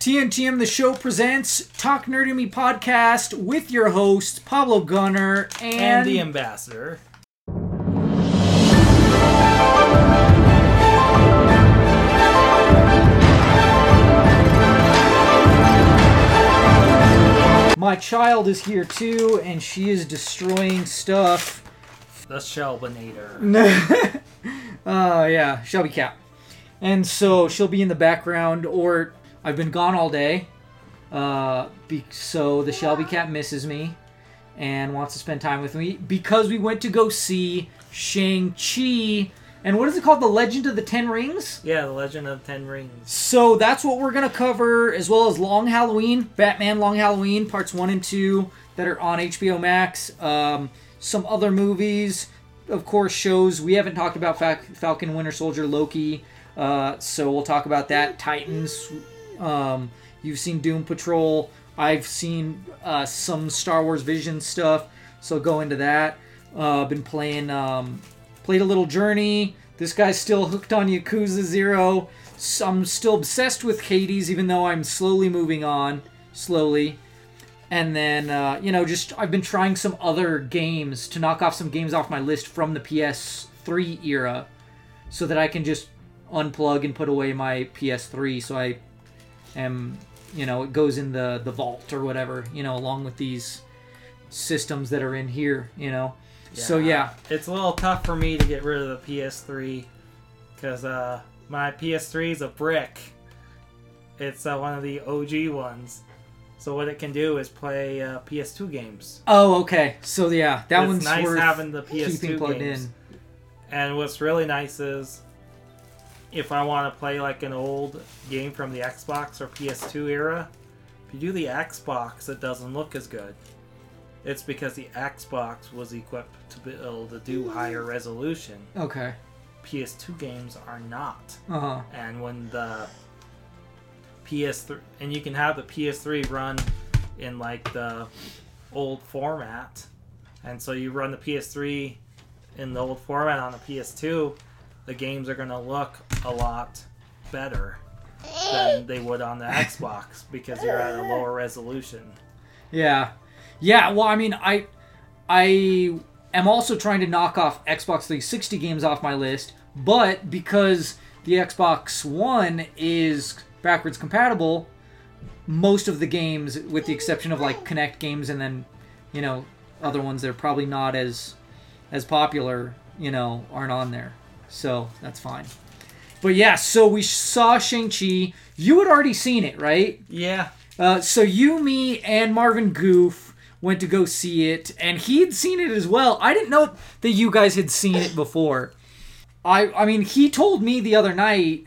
TNTM The Show presents Talk Nerdy to Me podcast with your hosts, Pablo Gunner and, and the ambassador. My child is here too, and she is destroying stuff. The Shelbinator. uh, yeah, Shelby Cat. And so she'll be in the background, or I've been gone all day. Uh, be- so the Shelby Cat misses me and wants to spend time with me because we went to go see Shang-Chi. And what is it called? The Legend of the Ten Rings? Yeah, The Legend of the Ten Rings. So that's what we're going to cover, as well as Long Halloween, Batman Long Halloween, parts one and two that are on HBO Max. Um, some other movies, of course, shows. We haven't talked about Fal- Falcon Winter Soldier, Loki. Uh, so we'll talk about that. Titans. Um, you've seen Doom Patrol. I've seen uh, some Star Wars Vision stuff. So go into that. Uh, been playing. Um, played a little Journey. This guy's still hooked on Yakuza Zero. So I'm still obsessed with Hades, even though I'm slowly moving on. Slowly. And then, uh, you know, just I've been trying some other games to knock off some games off my list from the PS3 era so that I can just unplug and put away my PS3 so I am, you know, it goes in the, the vault or whatever, you know, along with these systems that are in here, you know. So, yeah. It's a little tough for me to get rid of the PS3 because uh, my PS3 is a brick. It's uh, one of the OG ones. So what it can do is play uh, PS2 games. Oh, okay. So, yeah, that it's one's nice worth having the PS2 keeping plugged games. in. And what's really nice is if I want to play like an old game from the Xbox or PS2 era, if you do the Xbox, it doesn't look as good. It's because the Xbox was equipped to be able to do higher resolution. Okay. PS2 games are not. Uh huh. And when the PS3 and you can have the PS3 run in like the old format, and so you run the PS3 in the old format on the PS2, the games are gonna look a lot better than they would on the Xbox because you're at a lower resolution. Yeah, yeah. Well, I mean, I, I am also trying to knock off Xbox 360 games off my list, but because the Xbox One is backwards compatible, most of the games, with the exception of like Kinect games and then, you know, other ones that are probably not as, as popular, you know, aren't on there. So that's fine. But yeah, so we saw Shang Chi. You had already seen it, right? Yeah, Uh, so you, me, and Marvin Goof went to go see it, and he'd seen it as well. I didn't know that you guys had seen it before. I, I mean, he told me the other night,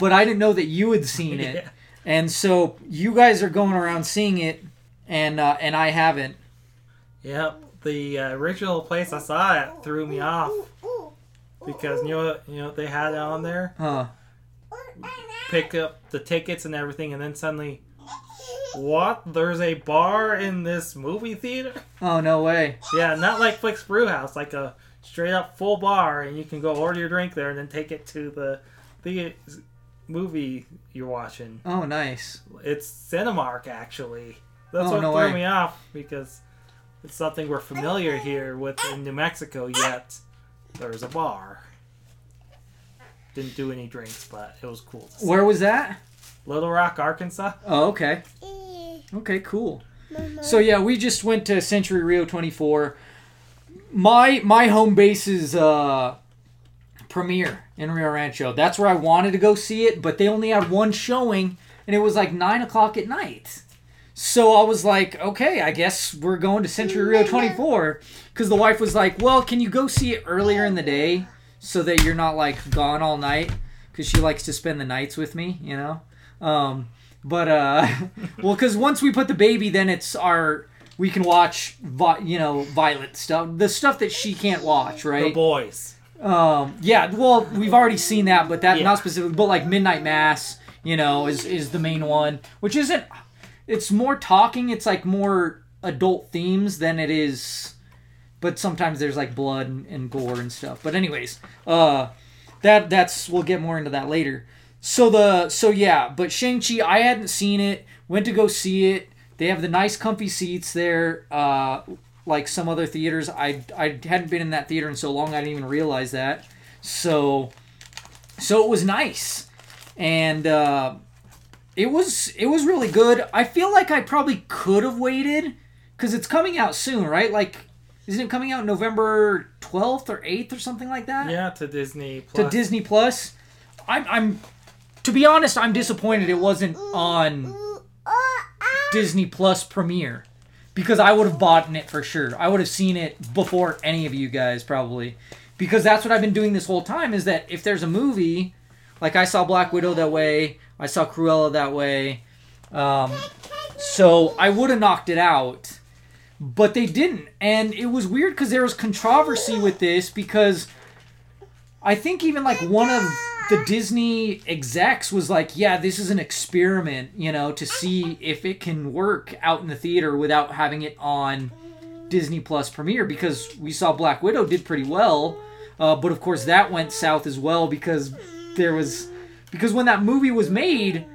but I didn't know that you had seen it. Yeah. And so you guys are going around seeing it, and uh, and I haven't. Yep, the uh, original place I saw it threw me off because you know what, you know they had on there. Huh? pick up the tickets and everything, and then suddenly, what? There's a bar in this movie theater? Oh no way! Yeah, not like Flix Brewhouse, like a straight up full bar, and you can go order your drink there and then take it to the the movie you're watching. Oh nice. It's Cinemark, actually. That's Oh, what no threw way. me off because it's something we're familiar here with in New Mexico. Yet there's a bar. Didn't do any drinks, but it was cool. To see. Where was that? Little Rock, Arkansas. Oh okay. Okay, cool. So yeah, we just went to Century Rio 24. My my home base is uh premiere in Rio Rancho. That's where I wanted to go see it, but they only had one showing, and it was like nine o'clock at night. So I was like, okay, I guess we're going to Century Rio 24. Because the wife was like, well, can you go see it earlier in the day so that you're not like gone all night? Because she likes to spend the nights with me, you know? Um, but, uh, well, because once we put the baby, then it's our, we can watch, vi- you know, violent stuff. The stuff that she can't watch, right? The boys. Um, yeah, well, we've already seen that, but that Yeah. not specifically, but like Midnight Mass, you know, is is the main one, which isn't. It's more talking. It's like more adult themes than it is, but sometimes there's like blood and, gore and stuff. But anyways, uh, that that's we'll get more into that later. So the so yeah, but Shang Chi, I hadn't seen it. Went to go see it. They have the nice, comfy seats there. Uh, like some other theaters, I I hadn't been in that theater in so long, I didn't even realize that. So, so it was nice, and uh, it was it was really good. I feel like I probably could have waited because it's coming out soon, right? Like, isn't it coming out November twelfth or eighth or something like that? Yeah, to Disney To Disney Plus. I'm I'm to be honest, I'm disappointed it wasn't on Disney Plus premiere because I would have bought it for sure. I would have seen it before any of you guys probably because that's what I've been doing this whole time is that if there's a movie like I saw Black Widow that way, I saw Cruella that way. Um, so I would have knocked it out, but they didn't, and it was weird because there was controversy with this because I think even like one of the Disney execs was like, "Yeah, this is an experiment, you know, to see if it can work out in the theater without having it on Disney Plus Premiere." Because we saw Black Widow did pretty well, uh, but of course that went south as well because there was because when that movie was made,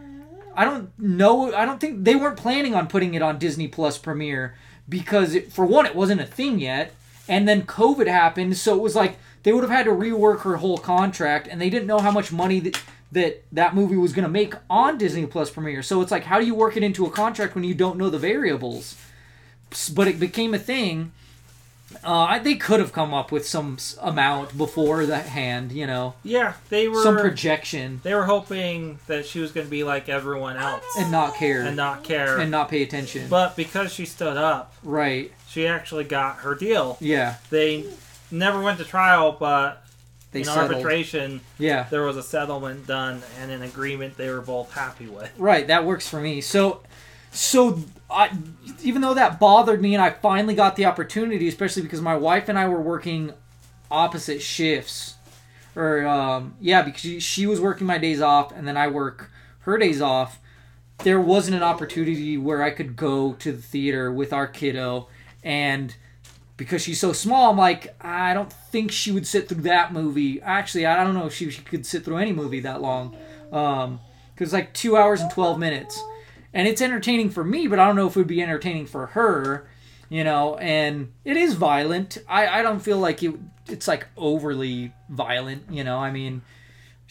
I don't know. I don't think they weren't planning on putting it on Disney Plus Premiere because, it, for one, it wasn't a thing yet, and then COVID happened, so it was like they would have had to rework her whole contract, and they didn't know how much money that that, that movie was going to make on Disney Plus Premiere. So it's like, how do you work it into a contract when you don't know the variables? But it became a thing. Uh, they could have come up with some amount before the hand, you know, yeah, they were some projection, they were hoping that she was going to be like everyone else and not care and not care. and not pay attention. but because she stood up, right. she actually got her deal. Yeah. They never went to trial, but They in settled. arbitration, Yeah. there was a settlement done and an agreement they were both happy with. Right, that works for me. So so I even though that bothered me and I finally got the opportunity, especially because my wife and I were working opposite shifts. Or um yeah, because she, she was working my days off and then I work her days off. There wasn't an opportunity where I could go to the theater with our kiddo and because she's so small, I'm like, I don't think she would sit through that movie. Actually, I don't know if she, she could sit through any movie that long. Um, because it's like two hours and 12 minutes. And it's entertaining for me, but I don't know if it would be entertaining for her, you know, and it is violent. I, I don't feel like it, it's like overly violent, you know, I mean,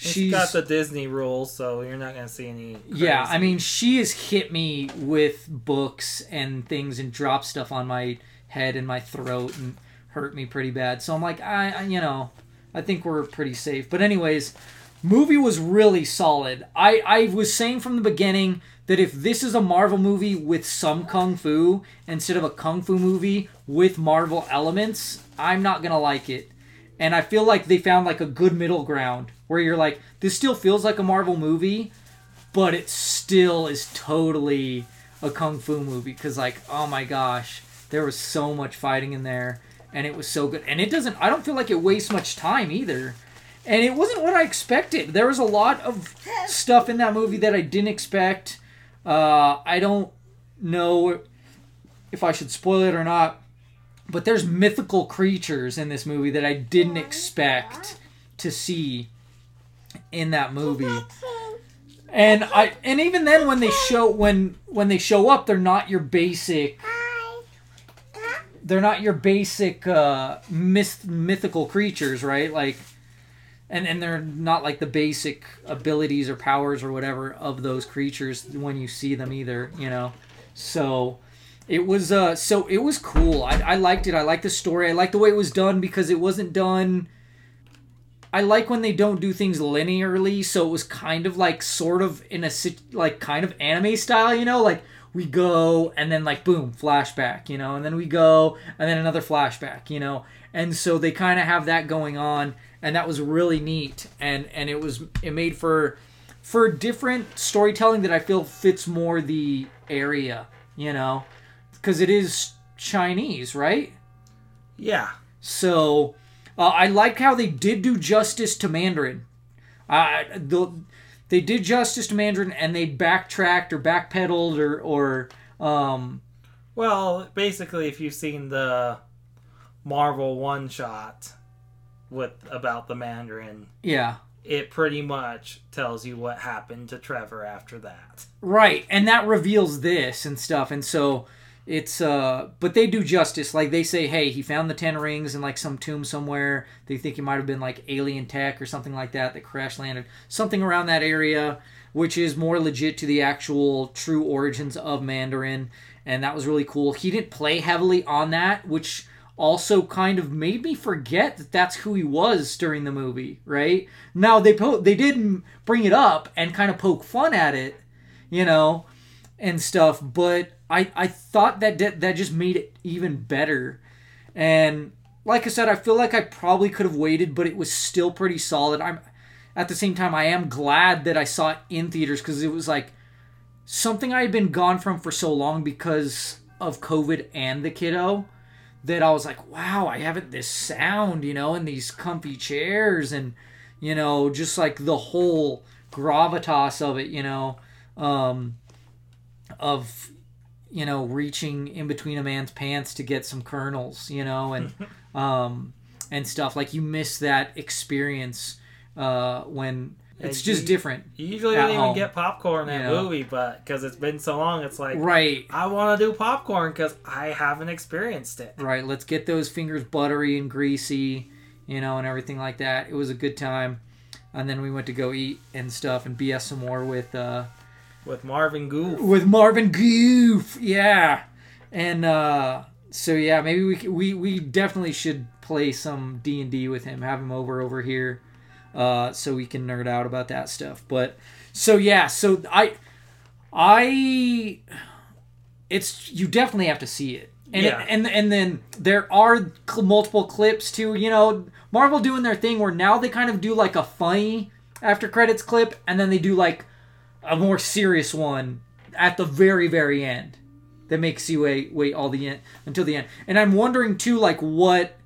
She's she's. got the Disney rules, so you're not going to see any. Yeah, I mean, she has hit me with books and things and dropped stuff on my head and my throat and hurt me pretty bad. So I'm like, I, I you know, I think we're pretty safe. But anyways, movie was really solid. I I was saying from the beginning that if this is a Marvel movie with some kung fu instead of a kung fu movie with Marvel elements, I'm not gonna like it. And I feel like they found like a good middle ground where you're like, this still feels like a Marvel movie, but it still is totally a kung fu movie because like oh my gosh there was so much fighting in there and it was so good. And it doesn't i don't feel like it wastes much time either. And it wasn't what i expected. There was a lot of stuff in that movie that i didn't expect uh, i don't know if i should spoil it or not but there's mythical creatures in this movie that i didn't expect to see in that movie and I and even then when they show when when they show up, they're not your basic. They're not your basic uh, myth, mythical creatures, right? Like, and and they're not like the basic abilities or powers or whatever of those creatures when you see them either. You know, so it was uh so it was cool. I I liked it. I liked the story. I liked the way it was done because it wasn't done. I like when they don't do things linearly, so it was kind of like sort of in a like kind of anime style, you know, like we go and then like boom, flashback, you know, and then we go and then another flashback, you know. And so they kind of have that going on and that was really neat and and it was it made for for different storytelling that I feel fits more the area, you know, cuz it is Chinese, right? Yeah. So uh, I like how they did do justice to Mandarin. Uh, the, they did justice to Mandarin and they backtracked or backpedaled or or um, Well, basically, if you've seen the Marvel one shot with about the Mandarin, yeah. It pretty much tells you what happened to Trevor after that. Right, and that reveals this and stuff, and so it's uh but they do justice. Like they say hey he found the 10 rings in like some tomb somewhere. They think it might have been like alien tech or something like that that crash landed something around that area which is more legit to the actual true origins of mandarin and that was really cool. He didn't play heavily on that which also kind of made me forget that that's who he was during the movie right now they po- they didn't bring it up and kind of poke fun at it you know and stuff but I, I thought that that that just made it even better. And like I said, I feel like I probably could have waited, but it was still pretty solid. I'm at the same time I am glad that I saw it in theaters because it was like something I had been gone from for so long because of COVID and the kiddo that I was like, wow, I have it this sound, you know, and these comfy chairs and you know, just like the whole gravitas of it, you know, um, of you know, reaching in between a man's pants to get some kernels, you know, and um, and stuff. Like you miss that experience uh, when it's just you, different. You usually don't even home, get popcorn in that know. movie, but because it's been so long, it's like Right, I want to do popcorn because I haven't experienced it. right. Let's get those fingers buttery and greasy, you know, and everything like that. It was a good time. And then we went to go eat and stuff and BS some more with uh, With Marvin Goof, with Marvin Goof. Yeah, and uh, so yeah, maybe we we we definitely should play some D and D with him. Have him over over here, uh, so we can nerd out about that stuff. But so yeah, so I I it's you definitely have to see it. And, Yeah. it, and and then there are cl- multiple clips too. You know, Marvel doing their thing where now they kind of do like a funny after credits clip, and then they do like a more serious one at the very very end that makes you wait wait all the end until the end. And I'm wondering too, like what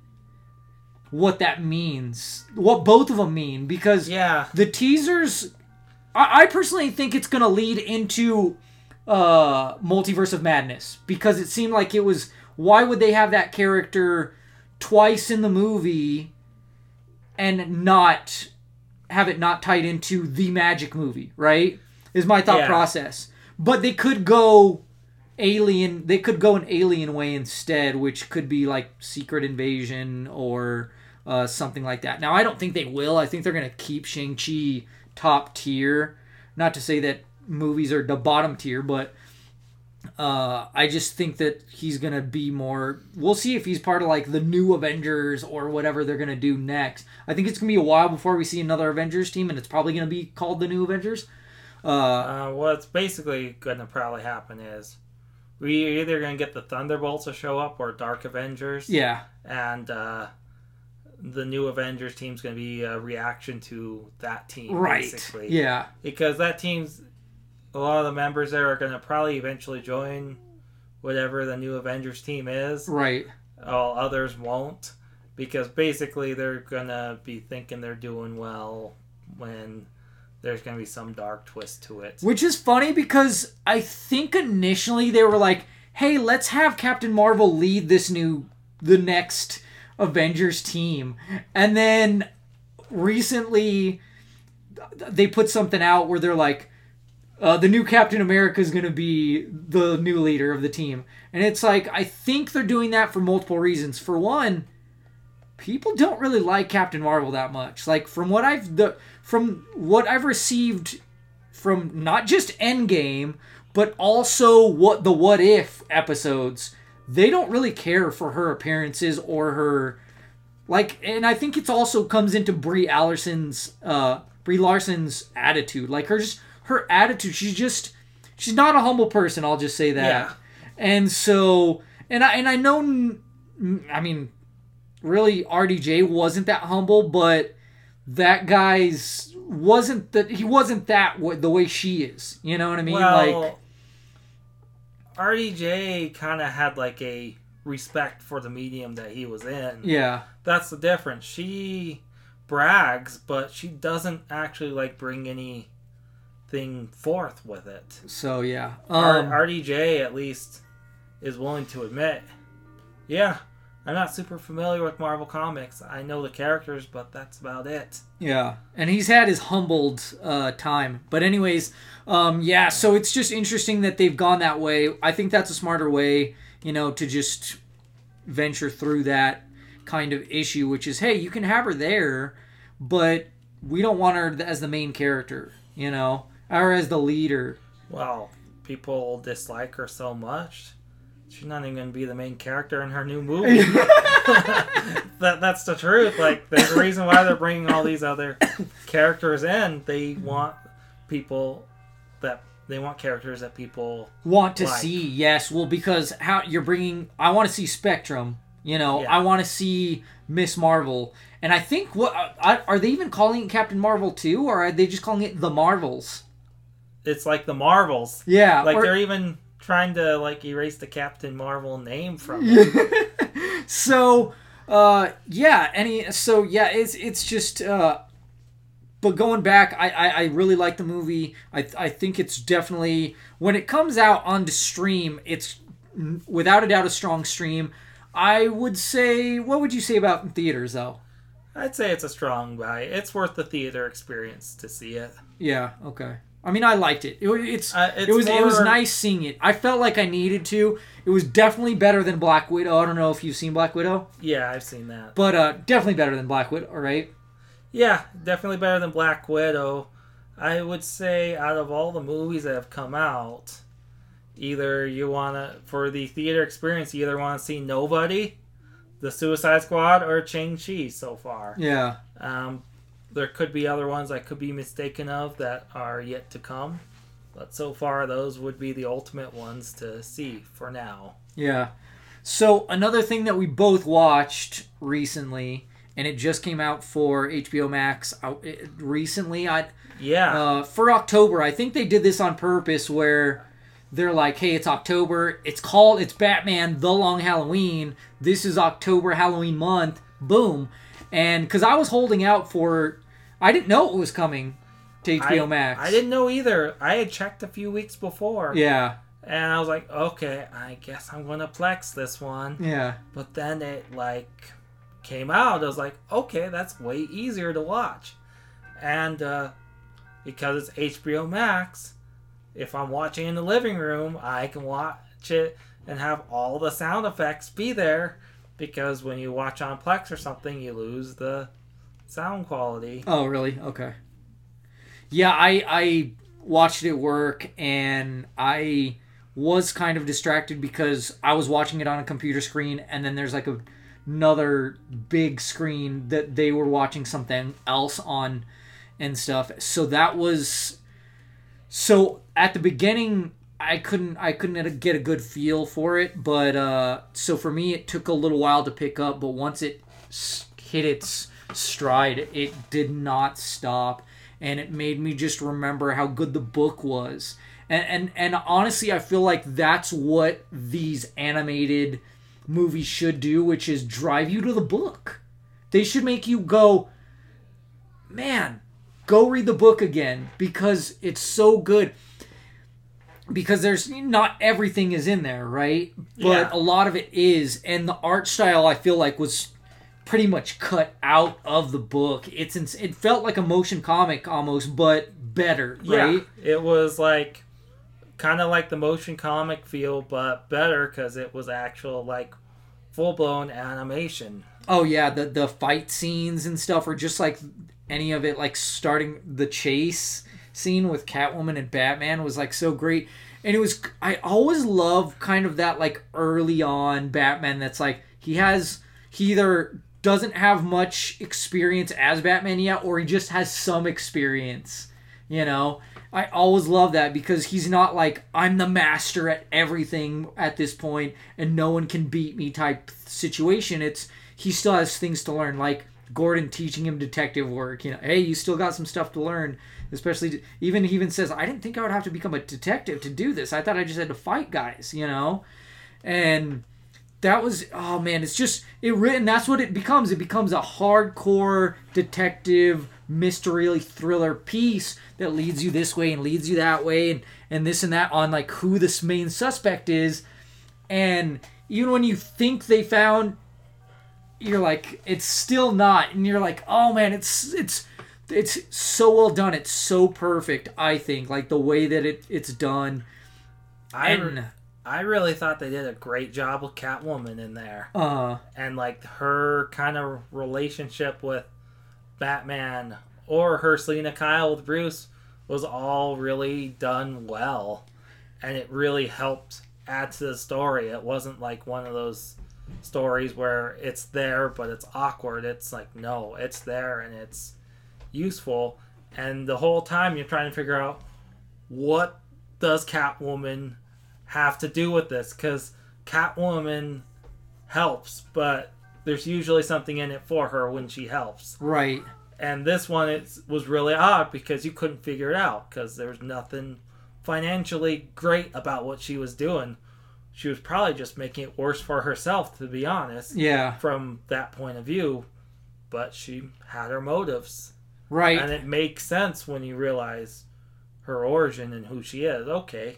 what that means, what both of them mean, because yeah, the teasers. I, I personally think it's gonna lead into uh multiverse of madness because it seemed like it was why would they have that character twice in the movie and not have it not tied into the magic movie right is my thought Yeah. process but they could go alien they could go an alien way instead which could be like secret invasion or uh, something like that now i don't think they will i think they're going to keep shang-chi top tier not to say that movies are the bottom tier but uh, I just think that he's gonna be more. We'll see if he's part of like the new Avengers or whatever they're gonna do next. I think it's gonna be a while before we see another Avengers team, and it's probably gonna be called the new Avengers. Uh, uh, what's basically going to probably happen is we either going to get the Thunderbolts to show up or Dark Avengers, yeah, and uh, the new Avengers team's going to be a reaction to that team, right. basically. Yeah, because that team's a lot of the members there are going to probably eventually join whatever the new Avengers team is. right. All others won't because basically they're going to be thinking they're doing well when there's going to be some dark twist to it. Which is funny because I think initially they were like, "Hey, let's have Captain Marvel lead this new the next Avengers team." And then recently they put something out where they're like uh, the new Captain America is going to be the new leader of the team. And it's like I think they're doing that for multiple reasons. For one, people don't really like Captain Marvel that much. Like from what I've the from what I've received from not just Endgame, but also what the What If episodes, they don't really care for her appearances or her like and I think it's also comes into Brie Larson's uh Brie Larson's attitude. Like her just her attitude, she's just she's not a humble person, I'll just say that. Yeah. And so and I and I know I mean really RDJ wasn't that humble, but that guy's wasn't that he wasn't that the way she is. You know what I mean? well, like RDJ kind of had like a respect for the medium that he was in. yeah, That's the difference. She brags, but she doesn't actually like bring anything forth with it. so yeah. R- Um, RDJ at least is willing to admit, yeah, I'm not super familiar with Marvel comics. I know the characters, but that's about it. Yeah, and he's had his humbled uh, time. But anyways, um, yeah. So it's just interesting that they've gone that way. I think that's a smarter way, you know, to just venture through that kind of issue, which is, hey, you can have her there, but we don't want her as the main character, you know, or as the leader. Well, people dislike her so much. She's not even going to be the main character in her new movie. that that's the truth. Like, there's a reason why they're bringing all these other characters in. They want people that they want characters that people want to like. see. Yes, well, because how you're bringing, I want to see Spectrum. You know, Yeah. I want to see Miss Marvel, and I think what I, are they even calling it Captain Marvel too, or are they just calling it the Marvels? It's like the Marvels. Yeah, Like or- they're even trying to like erase the Captain Marvel name from it. so uh yeah any so yeah it's it's just uh but going back I, I i really like the movie i i think it's definitely when it comes out on the stream it's without a doubt a strong stream i would say what would you say about theaters though I'd say it's a strong buy. It's worth the theater experience to see it. yeah okay i mean i liked it, it it's, Uh, it's it was it was nice seeing it. I felt like i needed to. It was definitely better than black widow. I don't know if you've seen black widow. Yeah, I've seen that. but uh definitely better than black widow all right? Yeah, definitely better than Black Widow. I would say out of all the movies that have come out, either you want to, for the theater experience, you either want to see Nobody, The Suicide Squad, or Shang-Chi so far. yeah. Um, there could be other ones I could be mistaken of that are yet to come. But so far, those would be the ultimate ones to see for now. Yeah. So another thing that we both watched recently, and it just came out for HBO Max uh, recently. I Yeah. uh, for October. I think they did this on purpose, where they're like, "Hey, it's October. It's called it's Batman: The Long Halloween. This is October Halloween month. Boom!" And because I was holding out for, I didn't know it was coming to HBO I, Max. I didn't know either. I had checked a few weeks before. Yeah. And I was like, okay, I guess I'm gonna plex this one. Yeah. But then it like came out. I was like, okay, that's way easier to watch. And uh, because it's HBO Max, if I'm watching in the living room, I can watch it and have all the sound effects be there. Because when you watch on Plex or something, you lose the sound quality. Oh, really? Okay. Yeah, I I watched it work and I was kind of distracted because I was watching it on a computer screen and then there's like a, another big screen that they were watching something else on and stuff. So that was so at the beginning I couldn't I couldn't get a good feel for it, but uh so for me it took a little while to pick up, but once it hit its stride, it did not stop and it made me just remember how good the book was. And and and honestly, I feel like that's what these animated movies should do, which is drive you to the book. They should make you go, man, go read the book again because it's so good. Because there's not everything is in there, right? But Yeah. a lot of it is, and the art style I feel like was pretty much cut out of the book. It's ins- it felt like a motion comic almost, but better, right? Yeah, it was like kind of like the motion comic feel, but better because it was actual like full blown animation. Oh yeah, the the fight scenes and stuff are just like any of it. Like starting the chase scene with Catwoman and Batman was like so great, and it was. I always love kind of that like early on Batman. That's like he has he either doesn't have much experience as Batman yet, or he just has some experience. You know, I always love that because he's not like I'm the master at everything at this point and no one can beat me type situation. It's he still has things to learn, like Gordon teaching him detective work. You know, hey, you still got some stuff to learn. Especially even he even says, I didn't think I would have to become a detective to do this. I thought I just had to fight guys. You know, and that was oh man it's just it written that's what it becomes. It becomes a hardcore detective mystery thriller piece that leads you this way and leads you that way and and this and that on like who this main suspect is. And even when you think they found you're like it's still not. And you're like oh man it's it's it's so well done. It's so perfect i think like the way that it it's done. I, and I really thought they did a great job with Catwoman in there. uh and like her kind of relationship with Batman or her Selina Kyle with Bruce was all really done well, and it really helped add to the story. It wasn't like one of those stories where it's there but it's awkward. It's like no, it's there and it's useful, and the whole time you're trying to figure out what does Catwoman have to do with this because Catwoman helps, but there's usually something in it for her when she helps. right And this one it was really odd because you couldn't figure it out because there was nothing financially great about what she was doing. She was probably just making it worse for herself, to be honest, yeah from that point of view. But she had her motives, right and it makes sense when you realize her origin and who she is. Okay,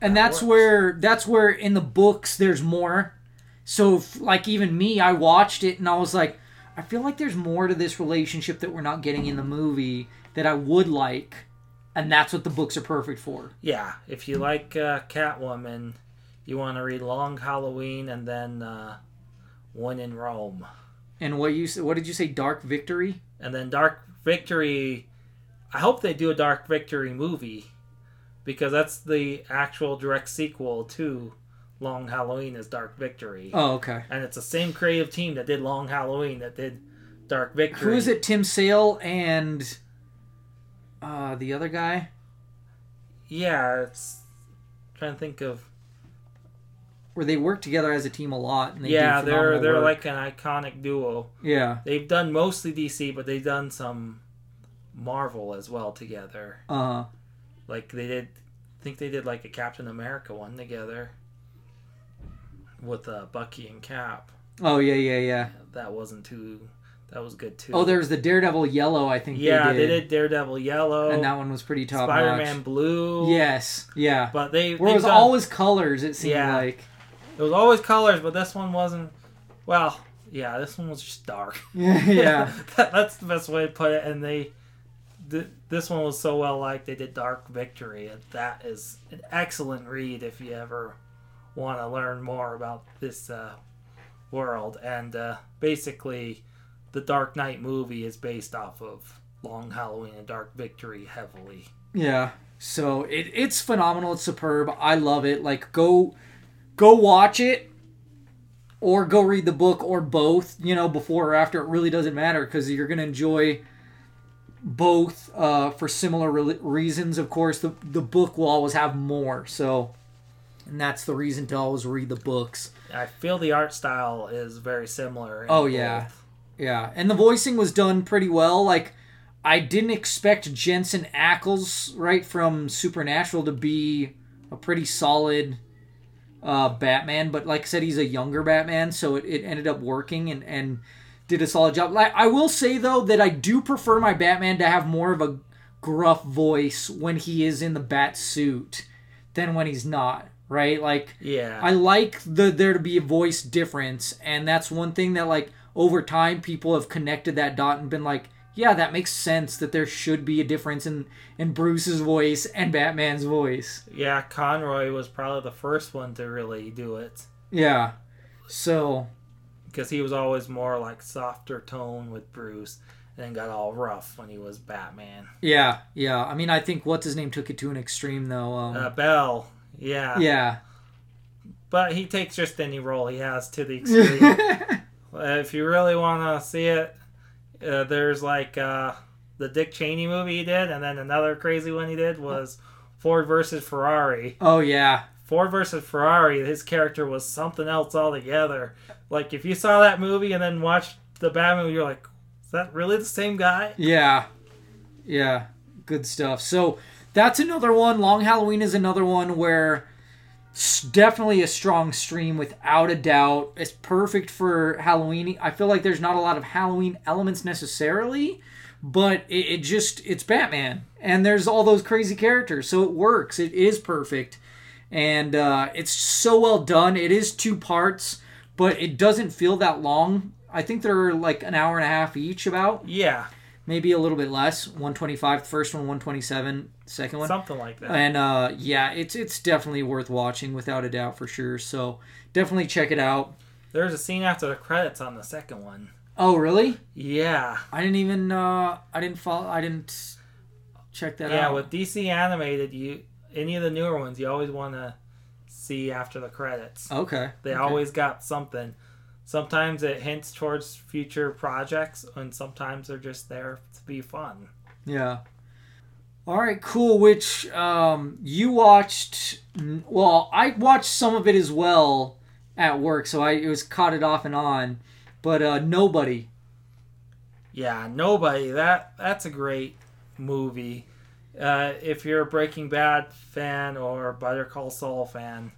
and that's works. where that's where in the books there's more so f- like even me i watched it and i was like i feel like there's more to this relationship that we're not getting in the movie that i would like and that's what the books are perfect for Yeah, if you like uh, Catwoman, you want to read Long Halloween and then uh, When in Rome, and what you what did you say dark victory and then Dark Victory. I hope they do a Dark Victory movie because that's the actual direct sequel to Long Halloween is Dark Victory, oh okay and it's the same creative team that did Long Halloween that did Dark Victory. who is it tim sale and uh the other guy Yeah, it's trying to think of. where they work together as a team a lot and they do yeah, they're they're work. like an iconic duo. yeah They've done mostly DC, but they've done some Marvel as well together. uh Like they did, I think they did like a Captain America one together with uh, Bucky and Cap. oh yeah yeah yeah That wasn't too. That was good too. oh there's the daredevil yellow i think yeah, they did, Daredevil Yellow, and that one was pretty top Spider Man. Blue. Yes, yeah. but they Where it was done- always colors, it seemed Yeah. like. it was always colors, but this one wasn't. Well, yeah, this one was just dark. Yeah, yeah. that, that's the best way to put it. And they, th- this one was so well liked. They did Dark Victory, and that is an excellent read if you ever want to learn more about this uh, world. And uh, basically, the Dark Knight movie is based off of Long Halloween and Dark Victory heavily. yeah. So it, it's phenomenal. It's superb. I love it. Like go go watch it or go read the book or both, you know, before or after. It really doesn't matter because you're to enjoy both uh, for similar re- reasons. Of course, the, the book will always have more. So, and that's the reason to always read the books. I feel the art style is very similar. Oh, yeah. both. Yeah, and the voicing was done pretty well. Like, I didn't expect Jensen Ackles, right from Supernatural, to be a pretty solid uh, Batman. But like I said, he's a younger Batman, so it, it ended up working and, and did a solid job. Like, I will say, though, that I do prefer my Batman to have more of a gruff voice when he is in the bat suit than when he's not, right? Like, Yeah. I like the there to be a voice difference, and that's one thing that like over time people have connected that dot and been like, yeah, that makes sense that there should be a difference in in Bruce's voice and Batman's voice. yeah, Conroy was probably the first one to really do it. Yeah. So because he was always more like softer tone with Bruce, and then got all rough when he was Batman. yeah, yeah. I mean, I think what's his name took it to an extreme though. Um, Uh, Bale, yeah, yeah. but he takes just any role he has to the extreme. If you really want to see it, uh, there's like uh, the Dick Cheney movie he did, and then another crazy one he did was Ford versus Ferrari. oh yeah. Ford versus Ferrari, his character was something else altogether. Like if you saw that movie and then watched the Batman movie, you're like, is that really the same guy? Yeah. Yeah. Good stuff. So that's another one. Long Halloween is another one where s- definitely a strong stream without a doubt. It's perfect for Halloween. I feel like there's not a lot of Halloween elements necessarily, but it, it just it's Batman and there's all those crazy characters, so it works. It is perfect. And uh, it's so well done. It is two parts, but it doesn't feel that long. I think they're like an hour and a half each, about Yeah, maybe a little bit less. One twenty five, the first one, one twenty seven, second one. something like that. And uh, yeah, it's it's definitely worth watching without a doubt for sure. So definitely check it out. There's a scene after the credits on the second one. Oh really? Yeah, I didn't even uh, I didn't follow. I didn't check that yeah. out. Yeah, with DC animated, you any of the newer ones, you always want to see after the credits. okay. They okay. always got something. Sometimes it hints towards future projects, and sometimes they're just there to be fun. Yeah. All right, cool. Which um, you watched? Well, I watched some of it as well at work, so I it was caught it off and on. But uh, nobody. Yeah, nobody. That that's a great movie. Uh, if you're a Breaking Bad fan or Better Call Saul fan,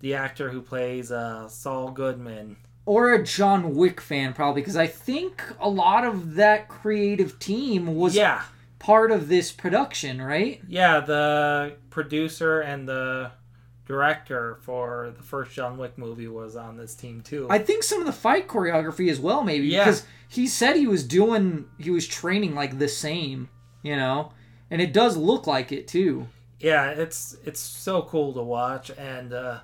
the actor who plays uh, Saul Goodman. Or a John Wick fan, probably, because I think a lot of that creative team was Yeah, part of this production, right? yeah. The producer and the director for the first John Wick movie was on this team too. I think some of the fight choreography as well, maybe. Yeah. Because he said he was doing, he was training like the same, you know? And it does look like it too. yeah, it's it's so cool to watch and uh,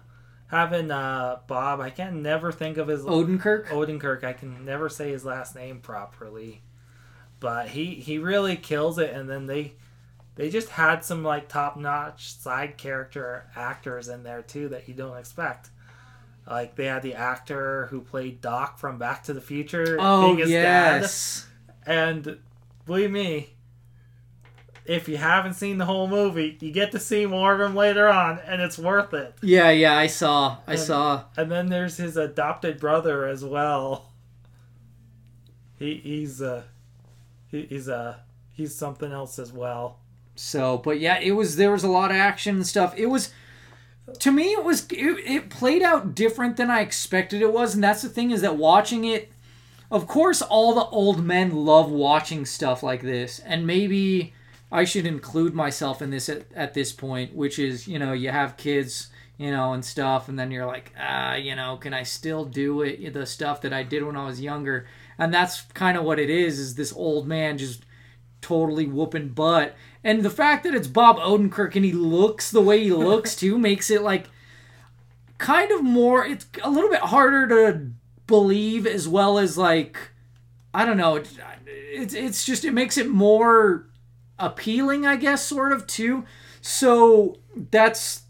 having uh, Bob. I can never think of his Odenkirk? Odenkirk. I can never say his last name properly, but he he really kills it. And then they they just had some like top notch side character actors in there too that you don't expect. Like they had the actor who played Doc from Back to the Future. Oh, being his dad. And believe me, if you haven't seen the whole movie, you get to see more of him later on, and it's worth it. Yeah, yeah, I saw. I And- saw. And then there's his adopted brother as well. He he's uh he, he's uh he's something else as well. So, but yeah, it was there was a lot of action and stuff. It was to me it was it, it played out different than I expected it was, and that's the thing is that watching it of course all the old men love watching stuff like this, and maybe I should include myself in this at, at this point, which is, you know, you have kids, you know, and stuff, and then you're like, ah, you know, can I still do it the stuff that I did when I was younger? And that's kind of what it is, is this old man just totally whooping butt. And the fact that it's Bob Odenkirk and he looks the way he looks too makes it like kind of more it's a little bit harder to believe as well as like I don't know, it's it's just it makes it more appealing, I guess, sort of too. So that's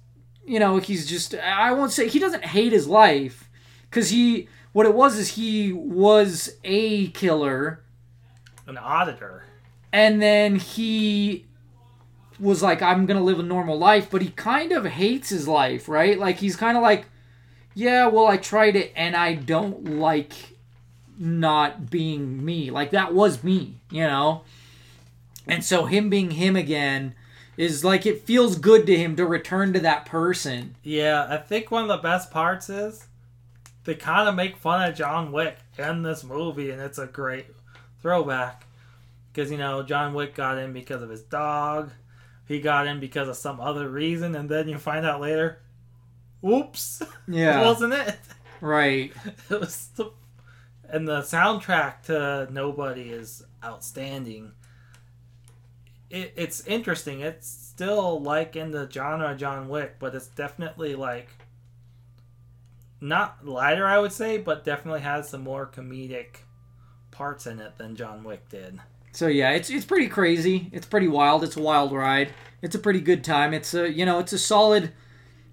you know, he's just I won't say he doesn't hate his life cuz he what it was is he was a killer An auditor. and then he was like i'm gonna live a normal life but he kind of hates his life right like he's kind of like yeah well i tried it and i don't like not being me like that was me you know and so him being him again is like it feels good to him to return to that person Yeah, I think one of the best parts is they kind of make fun of John Wick in this movie, and it's a great throwback. Because, you know, John Wick got in because of his dog, he got in because of some other reason, and then you find out later, whoops, yeah wasn't it. right It was the. And the soundtrack to Nobody is outstanding. It, it's interesting. It's still like in the genre John Wick, but it's definitely like not lighter, I would say, but definitely has some more comedic parts in it than John Wick did. So yeah, it's it's pretty crazy. It's pretty wild. It's a wild ride. It's a pretty good time. It's a you know it's a solid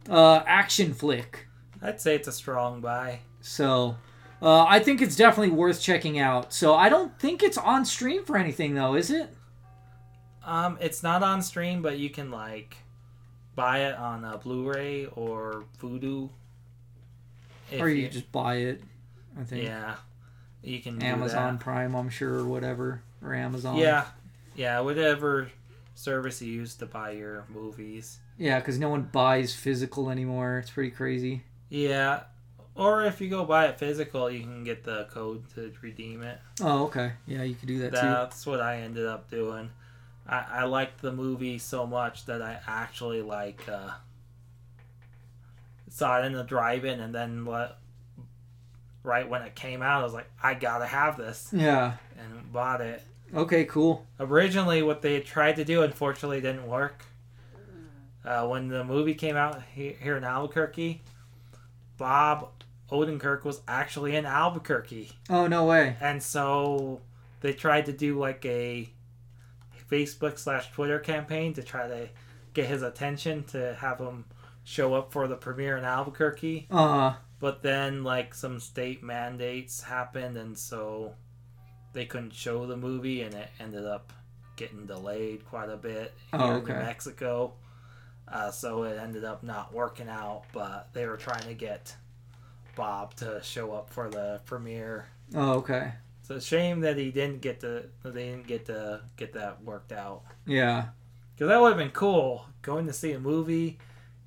uh, action flick. I'd say it's a strong buy. So uh, I think it's definitely worth checking out. So I don't think it's on stream for anything though, is it? Um, it's not on stream, but you can like buy it on a Blu-ray or Vudu. If or you just buy it? I think yeah, you can Amazon. Prime, I'm sure, or whatever, or Amazon. Yeah, yeah, whatever service you use to buy your movies. yeah, because no one buys physical anymore. It's pretty crazy. Yeah, or if you go buy it physical, you can get the code to redeem it. Oh, okay. Yeah, you could do that too. That's what I ended up doing. I, I liked the movie so much that I actually like uh, saw it in the drive-in and then let right when it came out. I was like, I gotta have this, Yeah. and bought it. Okay, cool. Originally, what they tried to do, unfortunately, didn't work. Uh, when the movie came out he- here in Albuquerque, Bob Odenkirk was actually in Albuquerque, Oh, no way. and so they tried to do like a Facebook slash Twitter campaign to try to get his attention to have him show up for the premiere in Albuquerque. Uh huh. But then, like, some state mandates happened, and so they couldn't show the movie, and it ended up getting delayed quite a bit here Oh, in New okay. Mexico. Uh, so it ended up not working out, but they were trying to get Bob to show up for the premiere. oh, okay. It's a shame that he didn't get to. that They didn't get to get that worked out. Yeah. Because that would have been cool, going to see a movie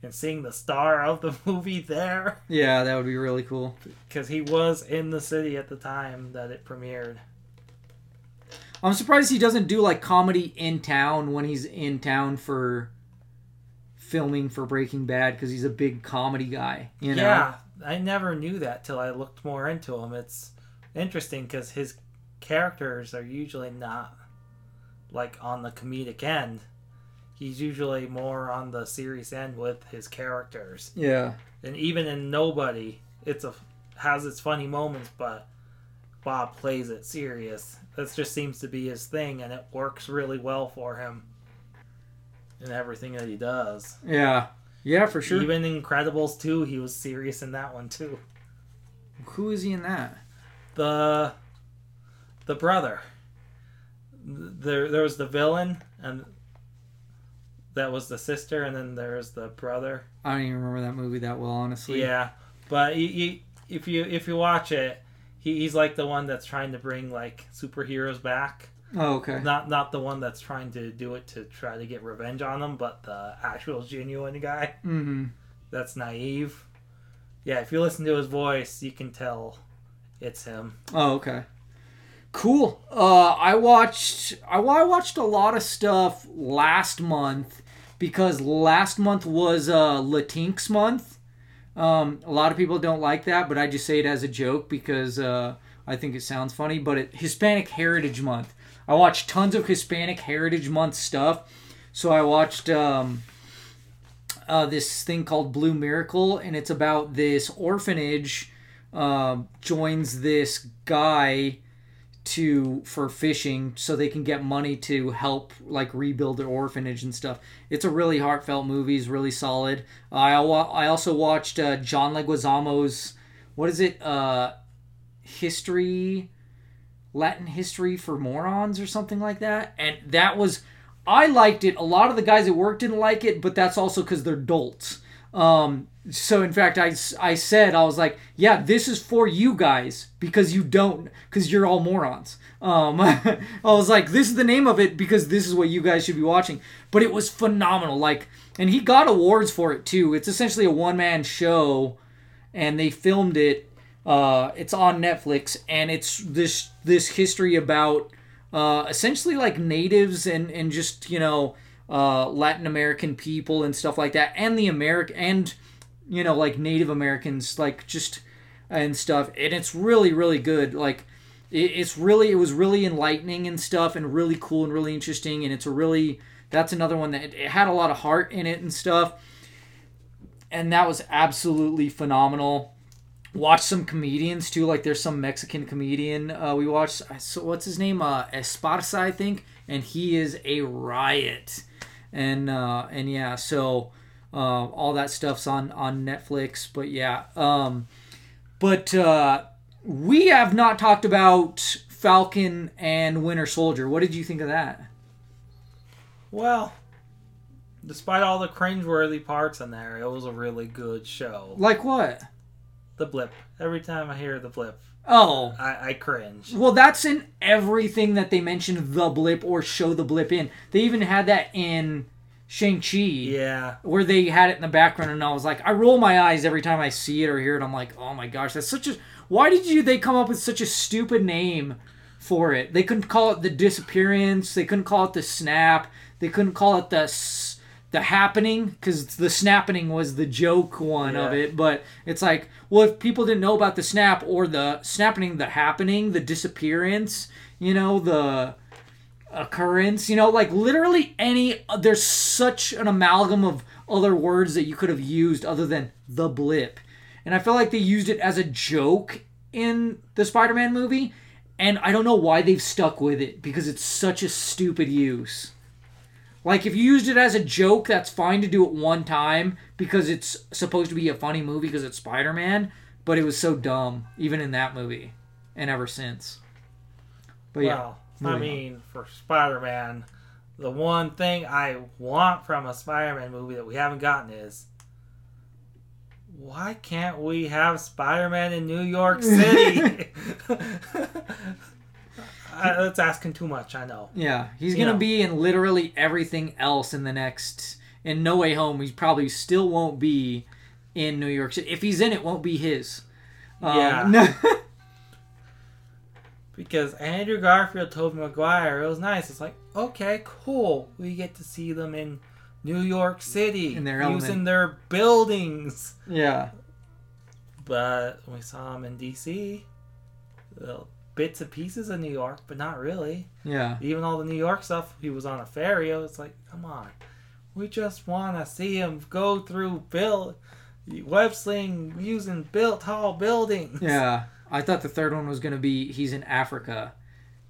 and seeing the star of the movie there. Yeah, that would be really cool. because he was in the city at the time that it premiered. I'm surprised he doesn't do like comedy in town when he's in town for filming for Breaking Bad because he's a big comedy guy. You know? Yeah, I never knew that till I looked more into him. It's interesting because his characters are usually not like on the comedic end. He's usually more on the serious end with his characters, Yeah. and even in Nobody, it's a has its funny moments, but Bob plays it serious. That just seems to be his thing, and it works really well for him in everything that he does. Yeah. Yeah, for sure. Even Incredibles 2, he was serious in that one too. Who is he in that? The the brother. There there was the villain and that was the sister and then there was the brother. I don't even remember that movie that well, honestly. Yeah. But you, you, if you if you watch it, he, he's like the one that's trying to bring like superheroes back. Oh, okay. Not not the one that's trying to do it to try to get revenge on them, but the actual genuine guy. Mm-hmm. that's naive. Yeah, if you listen to his voice, you can tell it's him. Oh, okay. Cool. Uh, I watched. I, I watched a lot of stuff last month because last month was uh, Latinx month. Um, a lot of people don't like that, but I just say it as a joke because uh, I think it sounds funny. But it, Hispanic Heritage Month. I watched tons of Hispanic Heritage Month stuff. So I watched um, uh, this thing called Blue Miracle, and it's about this orphanage um, joins this guy to for fishing so they can get money to help like rebuild their orphanage and stuff. It's a really heartfelt movie. It's really solid. I I also watched uh, John Leguizamo's what is it? Uh, history, Latin history for morons or something like that, and that was. I liked it. A lot of the guys at work didn't like it, but that's also because they're dolts. Um, so in fact, I, I said I was like, yeah, this is for you guys because you don't because you're all morons. Um, I was like, this is the name of it because this is what you guys should be watching. But it was phenomenal. Like, and he got awards for it too. It's essentially a one man show, and they filmed it. Uh, it's on Netflix, and it's this this history about uh, essentially like natives and and just you know uh, Latin American people and stuff like that, and the American and you know like Native Americans like just and stuff, and it's really really good. Like it, it's really it was really enlightening and stuff, and really cool and really interesting, and it's a really that's another one that it had a lot of heart in it and stuff, and that was absolutely phenomenal watch some comedians too. Like there's some Mexican comedian uh, we watched. So what's his name? Uh, Esparza, I think, and he is a riot. And uh, and yeah, so uh, all that stuff's on on Netflix. But yeah, um, but uh, we have not talked about Falcon and Winter Soldier. What did you think of that? Well, despite all the cringeworthy parts in there, it was a really good show. Like what? The blip. Every time I hear the blip, Oh, I, I cringe. Well, that's in everything that they mention the blip or show the blip in. They even had that in Shang-Chi. Yeah. Where they had it in the background, and I was like, I roll my eyes every time I see it or hear it. I'm like, oh my gosh, that's such a. Why did you? They come up with such a stupid name for it. They couldn't call it the disappearance. They couldn't call it the snap. They couldn't call it the the happening because the snapping was the joke one of it but it's like well if people didn't know about the snap or the snapping the happening the disappearance you know the occurrence you know like literally any there's such an amalgam of other words that you could have used other than the blip. And i feel like they used it as a joke in the spider-man movie and i don't know why they've stuck with it because it's such a stupid use like if you used it as a joke, that's fine to do it one time because it's supposed to be a funny movie because it's Spider-Man, but it was so dumb even in that movie and ever since. But yeah, Well, I moving mean, for Spider Man, the one thing I want from a Spider Man movie that we haven't gotten is why can't we have Spider Man in New York City? I, that's asking too much, I know. yeah, he's gonna Yeah. be in literally everything else in the next. In No Way Home, he probably still won't be in New York City. If he's in it, won't be his. Um, Because Andrew Garfield, Tobey Maguire, it was nice. It's like, okay, cool. We get to see them in New York City In their using element. their buildings. yeah, But we saw him in DC. Bits and pieces of New York, but not really. yeah, Even all the New York stuff, he was on a ferry. It's like, come on. We just want to see him go through build web sling using built tall buildings. yeah. I thought the third one was gonna be he's in Africa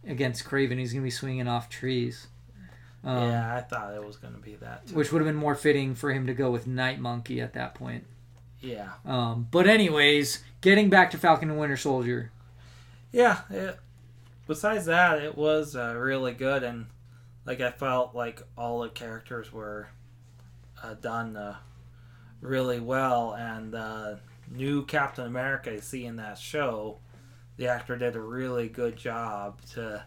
against Kraven. He's gonna be swinging off trees. Um, yeah, I thought it was going to be that too. which would have been more fitting for him to go with Night Monkey at that point. Yeah. Um, but anyways, getting back to Falcon and Winter Soldier. Yeah. It, besides that, it was uh, really good, and like I felt like all the characters were uh, done uh, really well, and uh, new Captain America you see in that show, the actor did a really good job to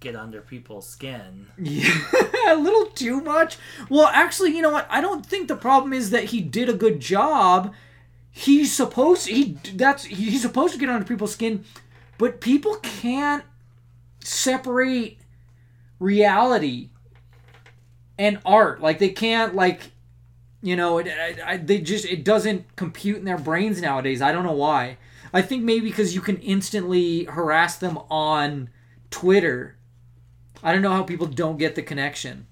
get under people's skin. Yeah, a little too much. Well, actually, you know what? I don't think the problem is that he did a good job. He's supposed he that's he's supposed to get under people's skin, but people can't separate reality and art. Like they can't like you know it, I, I, they just it doesn't compute in their brains nowadays. I don't know why. I think maybe because you can instantly harass them on Twitter. I don't know how people don't get the connection.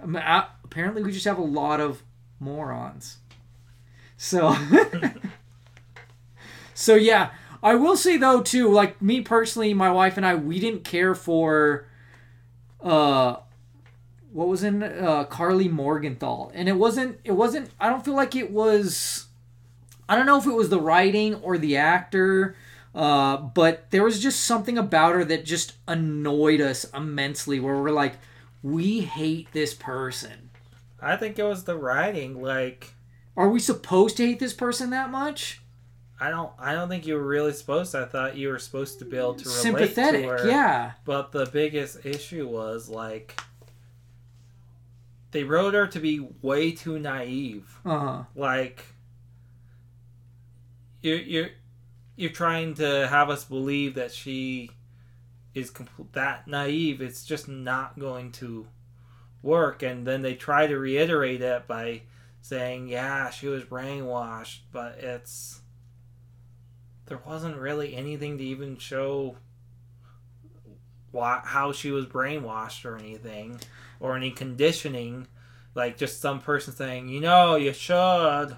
I mean, I- apparently, we just have a lot of morons. So, so yeah, I will say though too, like me personally, my wife and I, we didn't care for, uh, what was in uh, Karli Morgenthau, and it wasn't. It wasn't. I don't feel like it was. I don't know if it was the writing or the actor. Uh, but there was just something about her that just annoyed us immensely where we're like we hate this person I think it was the writing. Like are we supposed to hate this person that much I don't, I don't think you were really supposed. to. I thought you were supposed to be able to relate sympathetic to her. yeah But the biggest issue was like they wrote her to be way too naive. uh-huh Like you're you're you're trying to have us believe that she is compl- that naive. It's just not going to work. And then they try to reiterate it by saying, "Yeah, she was brainwashed," but it's there wasn't really anything to even show why, how she was brainwashed or anything or any conditioning. Like just some person saying you know you should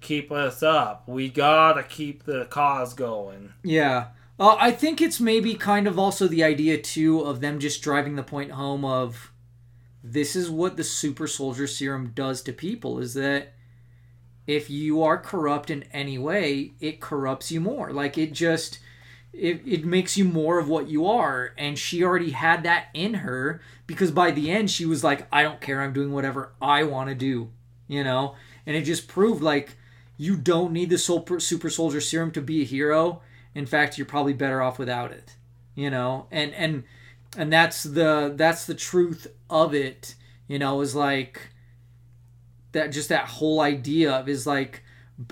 keep us up. We gotta keep the cause going. Yeah. Uh, i think it's maybe kind of also the idea too of them just driving the point home of this is what the super soldier serum does to people is that if you are corrupt in any way it corrupts you more. Like it just it, it makes you more of what you are. And she already had that in her because by the end she was like i don't care. I'm doing whatever i want to do you know? And it just proved like you don't need the super, super soldier serum to be a hero. In fact you're probably better off without it you know? And and and that's the that's the truth of it you know is like that just that whole idea of is like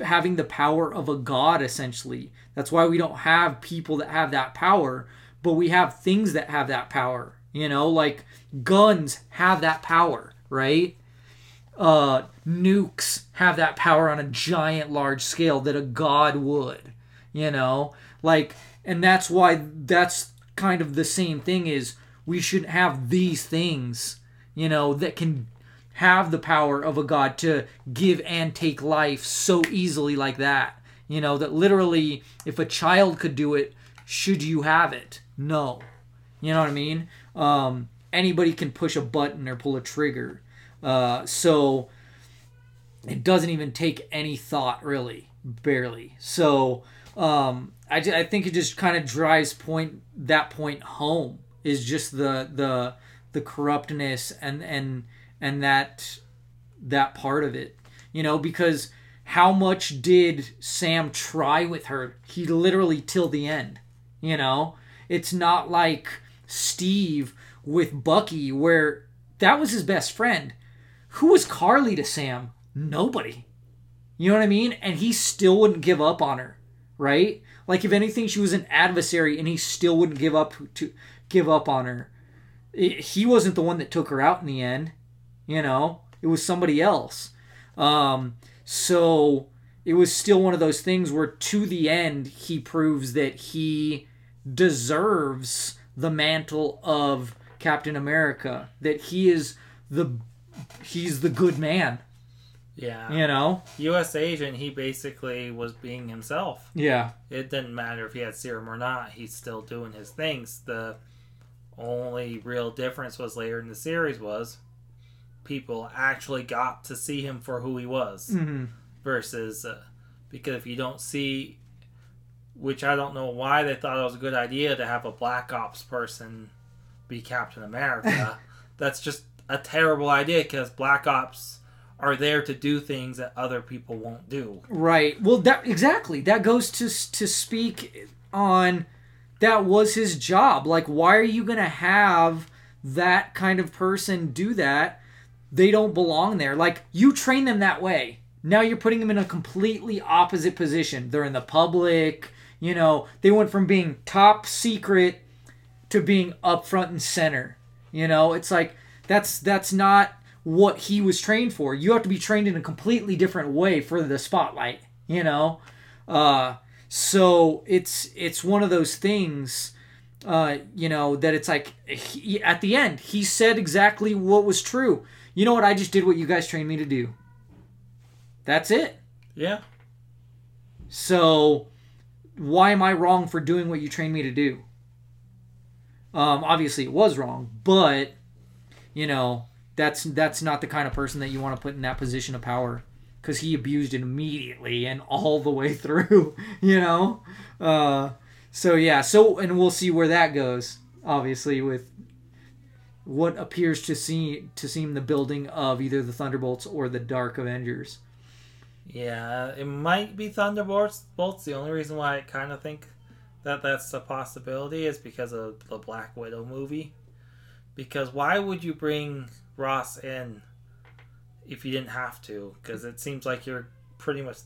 having the power of a god essentially that's why we don't have people that have that power but we have things that have that power you know like guns have that power right uh, nukes have that power on a giant, large scale that a god would. You know, like, and that's why that's kind of the same thing. Is we shouldn't have these things, you know, that can have the power of a god to give and take life so easily like that. You know, that literally, if a child could do it, should you have it? No. You know what I mean? Um, anybody can push a button or pull a trigger. Uh, so it doesn't even take any thought, really, barely. So um, I, I think it just kind of drives point that point home is just the the the corruptness and and and that that part of it you know because how much did sam try with her? He literally till the end you know? It's not like steve with bucky where that was his best friend. Who was karli to sam? Nobody. You know what i mean? And he still wouldn't give up on her right? Like if anything she was an adversary and he still wouldn't give up to give up on her. It, he wasn't the one that took her out in the end you know it was somebody else um, so it was still one of those things where to the end he proves that he deserves the mantle of captain america that he is the he's the good man Yeah. you know U.S. agent, he basically was being himself. yeah It didn't matter if he had serum or not. He's still doing his things. The only real difference was later in the series was people actually got to see him for who he was hmm versus uh, because if you don't see which I don't know why they thought it was a good idea to have a black ops person be Captain America. That's just a terrible idea because black ops are there to do things that other people won't do. Right. Well, that exactly that goes to to speak on that was his job. Like, why are you gonna have that kind of person do that? They don't belong there. Like, you train them that way. Now you're putting them in a completely opposite position. They're in the public. You know, they went from being top secret to being up front and center. You know, it's like that's that's not what he was trained for. You have to be trained in a completely different way for the spotlight. You know, uh, so it's it's one of those things. Uh, you know that it's like he, at the end he said exactly what was true. You know what? I just did what you guys trained me to do. That's it. Yeah. So why am I wrong for doing what you trained me to do? Um, obviously it was wrong, but you know that's that's not the kind of person that you want to put in that position of power because he abused it immediately and all the way through. You know, uh, so yeah. So and we'll see where that goes. Obviously with what appears to see to seem the building of either the Thunderbolts or the Dark Avengers. Yeah, uh, it might be Thunderbolts. Bolts. The only reason why I kind of think that that's a possibility is because of the Black Widow movie. Because why would you bring Ross in if you didn't have to? Because it seems like you're pretty much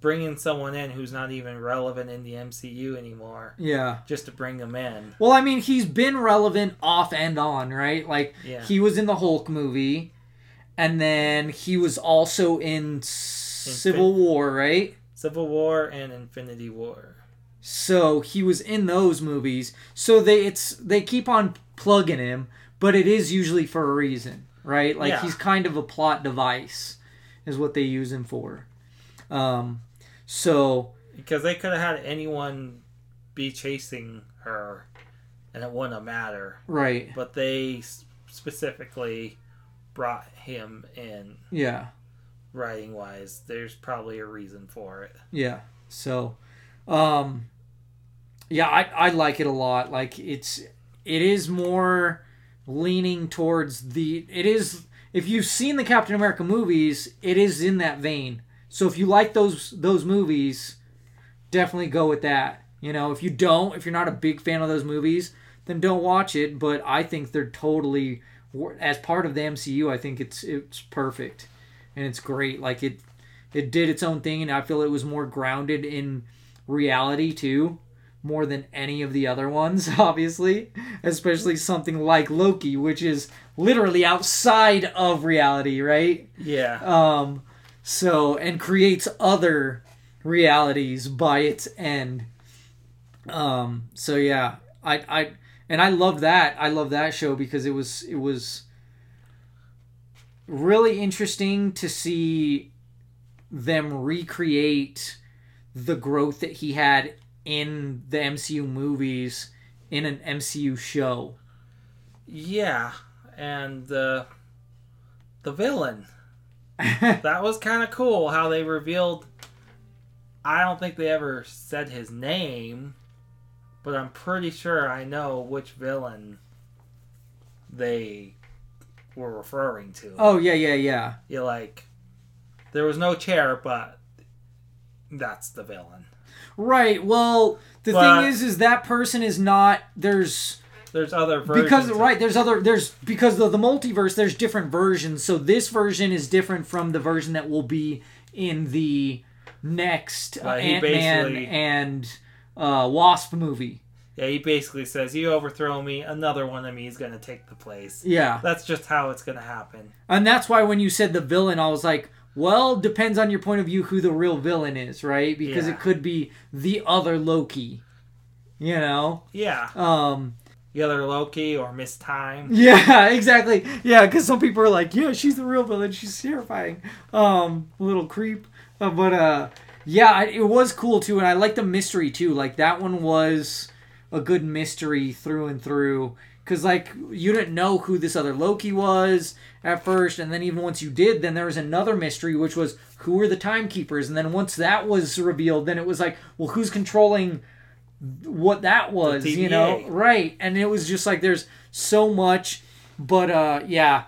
bringing someone in who's not even relevant in the MCU anymore Yeah. just to bring them in. Well, I mean, he's been relevant off and on, right? Like Yeah. he was in the Hulk movie, and then he was also in Civil War, right? Civil War and Infinity War. So he was in those movies. So they it's they keep on plugging him, but it is usually for a reason, right? Like Yeah. he's kind of a plot device, is what they use him for. Um, so Because they could have had anyone be chasing her and it wouldn't have mattered. right, but they specifically brought him in yeah. writing wise there's probably a reason for it Yeah. So, um, yeah, I I like it a lot. Like it's it is more leaning towards the it is if you've seen the Captain America movies, it is in that vein. So if you like those those movies, definitely go with that. You know, if you don't, if you're not a big fan of those movies, then don't watch it. But I think they're totally as part of the MCU. I think it's it's perfect and it's great. Like it it did its own thing, and I feel it was more grounded in reality too, more than any of the other ones, obviously, especially something like Loki, which is literally outside of reality, right? Yeah. Um, so and creates other realities by its end. Um, so yeah, I I and I love that. I love that show because it was it was really interesting to see them recreate the growth that he had in the MCU movies in an MCU show. Yeah, and uh, the villain. that was kind of cool how they revealed. I don't think they ever said his name, but I'm pretty sure I know which villain they were referring to. Oh yeah, yeah, yeah. You're like, there was no chair, but that's the villain. Right. Well, the But- thing is, is that person is not. There's There's other versions. because right. There's other. There's because of the multiverse. There's different versions. So this version is different from the version that will be in the next uh, Ant Man and uh, Wasp movie. Yeah, he basically says, "You overthrow me, another one of me is gonna take the place." Yeah, That's just how it's gonna happen. and that's why when you said the villain, I was like. Well, depends on your point of view who the real villain is, right? Because Yeah. it could be the other Loki. You know? Yeah, Um either Loki or Miss Time. Yeah, exactly. Yeah, because some people are like, yeah, she's the real villain. She's terrifying. Um, little creep. Uh, but uh, yeah, it was cool too, and I like the mystery too. Like that one was a good mystery through and through. Because like you didn't know who this other Loki was at first, and then even once you did, then there was another mystery, which was who were the timekeepers, and then once that was revealed, then it was like, well, who's controlling what that was, you know? Right. And it was just like there's so much, but uh, yeah,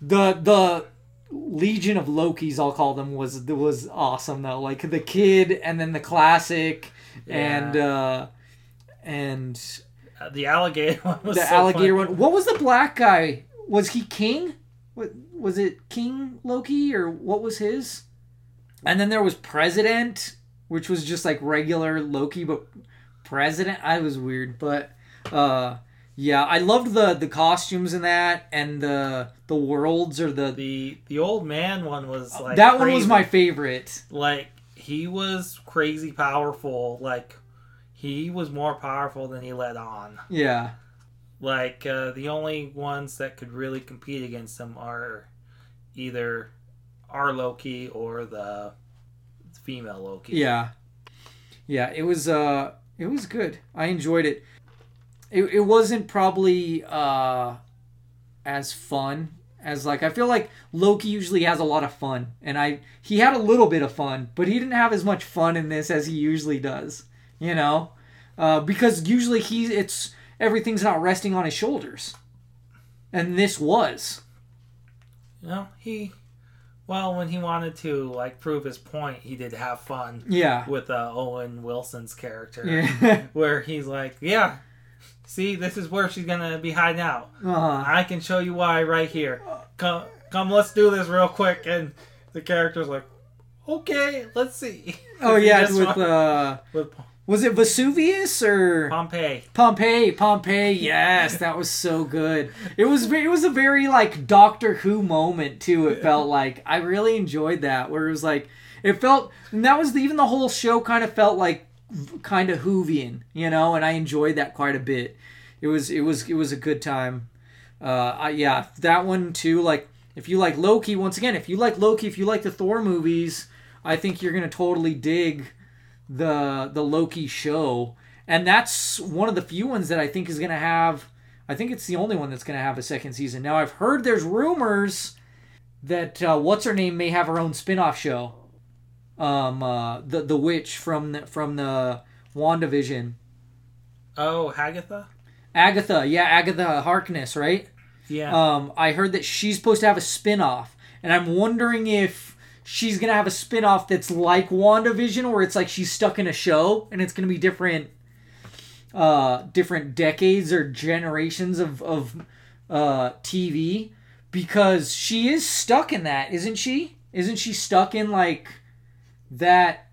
the the Legion of Lokis, I'll call them, was was awesome though. Like the kid, and then the classic, and uh, and Uh, The alligator one was the so alligator funny. one. What was the black guy? Was he king? What was it? King Loki or what was his? And then there was President, which was just like regular Loki, but President. I was weird, but uh, yeah, I loved the the costumes in that and the the worlds or the. The the old man one was like that one was my favorite. like he was crazy powerful. Like he was more powerful than he let on. Yeah, Like uh, the only ones that could really compete against him are either our Loki or the female Loki. yeah, yeah. It was uh, it was good. I enjoyed it. It it wasn't probably uh, as fun as like I feel like Loki usually has a lot of fun, and I he had a little bit of fun, but he didn't have as much fun in this as he usually does. You know, uh, because usually he it's everything's not resting on his shoulders, and this was. You know, he well when he wanted to like prove his point, he did have fun Yeah. with uh, Owen Wilson's character. Yeah. where he's like, "Yeah, see, this is where she's gonna be hiding out. uh, I can show you why right here. Come, come, let's do this real quick." And the character's like, "Okay, let's see." oh yeah, with uh, with was it Vesuvius or? Pompeii. Pompeii, Pompeii, yes, that was so good. It was it was a very like Doctor Who moment too. It felt like I really enjoyed that, where it was like it felt, and that was the, even the whole show kind of felt like kind of Whovian, you know, and I enjoyed that quite a bit. It was it was it was a good time. Uh, I, yeah, that one too. Like if you like Loki, once again, if you like Loki, if you like the Thor movies, I think you're gonna totally dig the the Loki show, and that's one of the few ones that I think is gonna have. I think it's the only one that's gonna have a second season. Now I've heard there's rumors that uh, what's her name may have her own spin-off show. Um, uh, the the witch from the, from the WandaVision. Oh, Agatha. Agatha, yeah, Agatha Harkness, right? Yeah. Um, I heard that she's supposed to have a spin-off, and I'm wondering if she's gonna have a spin-off that's like WandaVision, where it's like she's stuck in a show and it's gonna be different uh different decades or generations of of uh TV because she is stuck in that, isn't she? Isn't she stuck in like that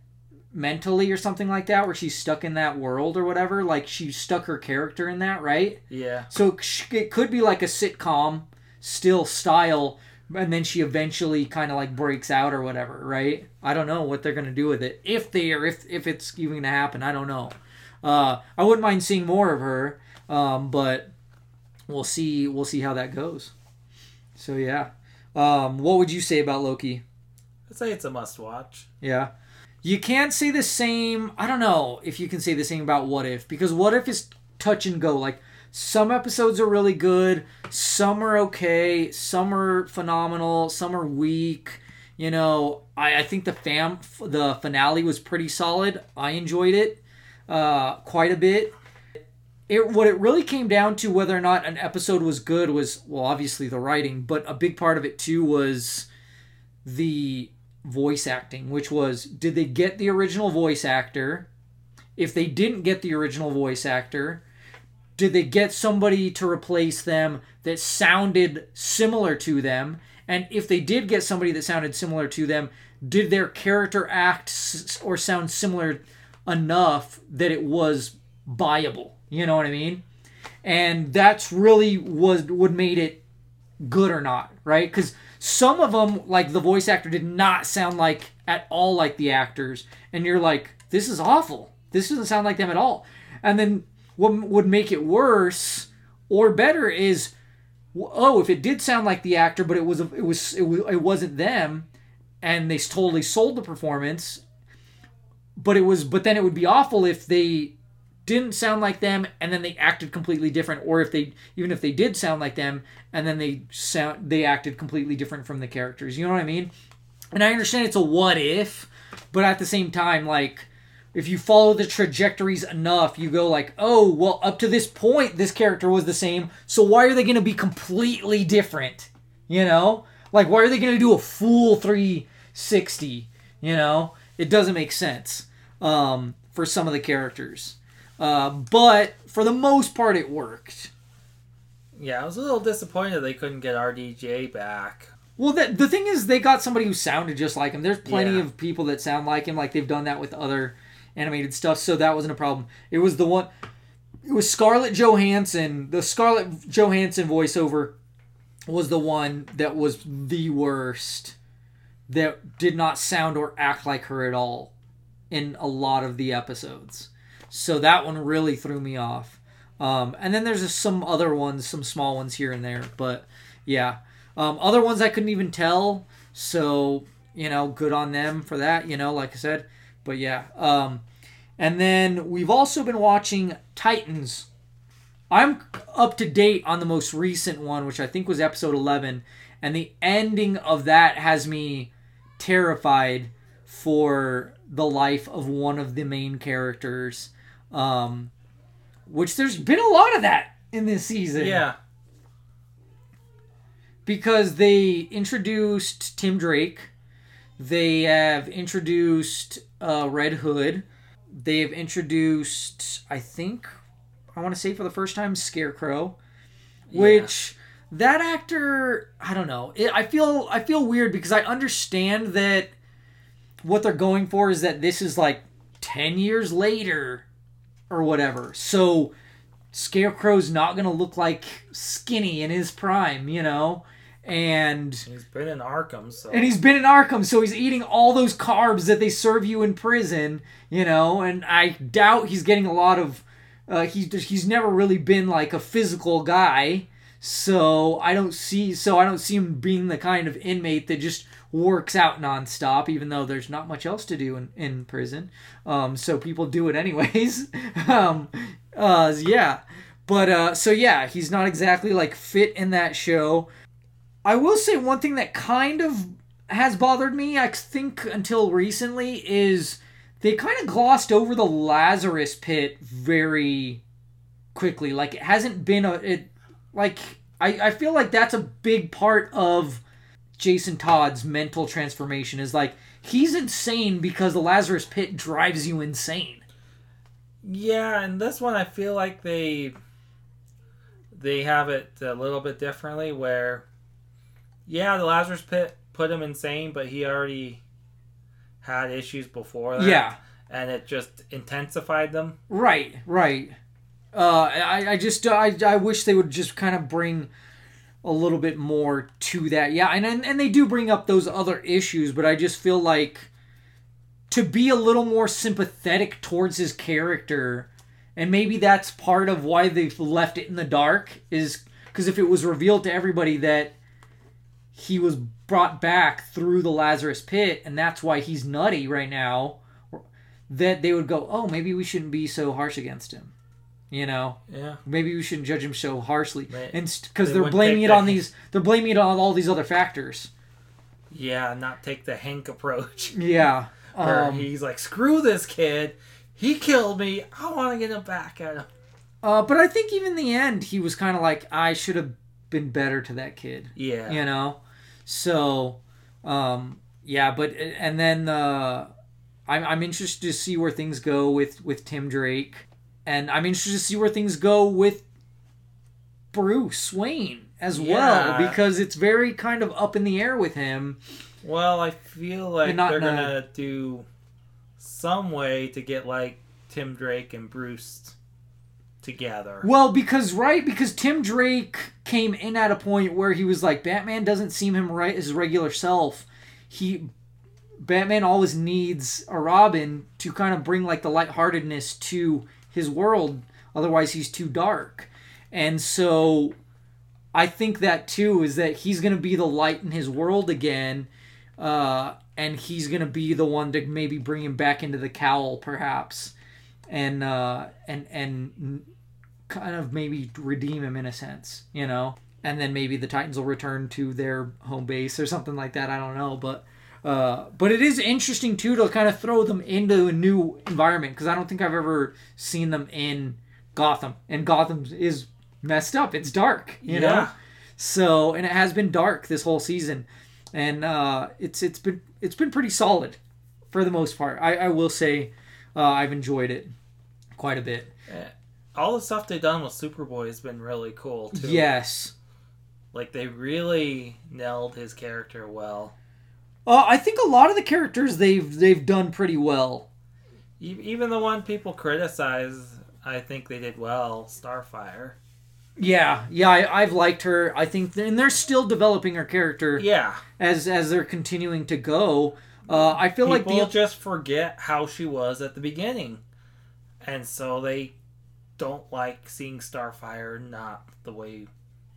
mentally or something like that, where she's stuck in that world or whatever. Like she stuck her character in that, right? Yeah. So it could be like a sitcom still style, and then she eventually kind of like breaks out or whatever, right? I don't know what they're gonna do with it if they are if if it's even gonna happen. I don't know. Uh, I wouldn't mind seeing more of her, um, but we'll see. We'll see how that goes. So yeah, um, what would you say about Loki? I'd say it's a must watch. Yeah. You can't say the same. I don't know if you can say the same about What If because What If is touch and go. Like some episodes are really good, some are okay, some are phenomenal, some are weak. You know, I, I think the fam the finale was pretty solid. I enjoyed it uh, quite a bit. It, what it really came down to whether or not an episode was good was well obviously the writing but a big part of it too was the voice acting which was did they get the original voice actor if they didn't get the original voice actor did they get somebody to replace them that sounded similar to them? And if they did get somebody that sounded similar to them did their character act or sound similar enough that it was buyable? You know what i mean? And that's really was what made it good or not right? Because some of them like the voice actor did not sound like at all like the actors. And you're like this is awful. This doesn't sound like them at all. And then what would make it worse or better is oh if it did sound like the actor but it was it was it, was, it wasn't them and they totally sold the performance but it was but then it would be awful if they didn't sound like them and then they acted completely different or if they even if they did sound like them and then they sound they acted completely different from the characters. You know what i mean? And i understand it's a what if but at the same time like if you follow the trajectories enough you go like oh well up to this point this character was the same so why are they going to be completely different you know like why are they going to do a full 360 you know it doesn't make sense um, for some of the characters uh, but for the most part, it worked. Yeah, I was a little disappointed they couldn't get RDJ back. Well, the, the thing is, they got somebody who sounded just like him. There's plenty yeah. of people that sound like him, like they've done that with other animated stuff, so that wasn't a problem. It was the one. It was Scarlett Johansson. The Scarlett Johansson voiceover was the one that was the worst. That did not sound or act like her at all in a lot of the episodes. So that one really threw me off. Um, and then there's some other ones, some small ones here and there, but yeah. Um, other ones I couldn't even tell, so you know, good on them for that. You know, like I said, but yeah. Um, and then we've also been watching Titans. I'm up to date on the most recent one, which I think was episode 11, and the ending of that has me terrified for the life of one of the main characters um, which there's been a lot of that in this season. Yeah. Because they introduced Tim Drake, they have introduced uh, Red Hood, they have introduced, I think, I want to say for the first time, Scarecrow, which yeah. that actor, I don't know. It, I feel I feel weird because I understand that what they're going for is that this is like ten years later or whatever. So Scarecrow's not going to look like skinny in his prime, you know? And he's been in Arkham, so and he's been in Arkham, so he's eating all those carbs that they serve you in prison, you know. And I doubt he's getting a lot of. Uh, he's he's never really been like a physical guy, so I don't see so I don't see him being the kind of inmate that just works out nonstop, even though there's not much else to do in, in prison. Um, so people do it anyways. um, uh, yeah. But uh, so yeah, he's not exactly like fit in that show. I will say one thing that kind of has bothered me, I think until recently, is they kind of glossed over the Lazarus pit very quickly. Like it hasn't been a it like I, I feel like that's a big part of Jason Todd's mental transformation is like he's insane because the Lazarus pit drives you insane. Yeah, and this one I feel like they they have it a little bit differently where yeah, the Lazarus pit put him insane, but he already had issues before that. Yeah. and it just intensified them. Right, right. Uh, I, I just I, I wish they would just kind of bring a little bit more to that. Yeah, and, and and they do bring up those other issues, but I just feel like to be a little more sympathetic towards his character, and maybe that's part of why they've left it in the dark is because if it was revealed to everybody that he was brought back through the Lazarus pit and that's why he's nutty right now, that they would go, oh, maybe we shouldn't be so harsh against him. You know, Yeah. maybe we shouldn't judge him so harshly, Right. and because They they're blaming it the- on these, they're blaming it on all these other factors. Yeah, not take the Hank approach. Yeah, Where um, he's like, screw this kid. He killed me. I want to get him back at him. uh, but I think even in the end, he was kind of like, I should have been better to that kid. Yeah. you know so um yeah but and then uh i'm, I'm interested to see where things go with with tim drake. And i'm interested to see where things go with bruce wayne as well because it's very kind of up in the air with him. Well, I feel like they're gonna do some way to get like Tim Drake and Bruce together. well because right because tim drake came in at a point where he was like batman doesn't seem him right his regular self he Batman always needs a Robin to kind of bring like the lightheartedness to his world. Otherwise, he's too dark. And so, I think that too is that he's to be the light in his world again, uh, and he's to be the one to maybe bring him back into the cowl, perhaps, and uh, and and kind of maybe redeem him in a sense, you know. And then maybe the Titans will return to their home base or something like that. I don't know, but uh, but it is interesting too to kind of throw them into a new environment because I don't think I've ever seen them in Gotham, and Gotham is messed up. It's dark, you know. So and it has been dark this whole season, and uh, it's it's been it's been pretty solid for the most part. I, I will say uh, I've enjoyed it quite a bit. All the stuff they've done with Superboy has been really cool too. Yes. Like they really nailed his character well. Uh, I think a lot of the characters they've they've done pretty well. Even the one people criticize, I think they did well. Starfire. Yeah, yeah, I, I've liked her. I think, and they're still developing her character Yeah. as as they're continuing to go. Uh, I feel People like the just forget how she was at the beginning, and so they don't like seeing Starfire not the way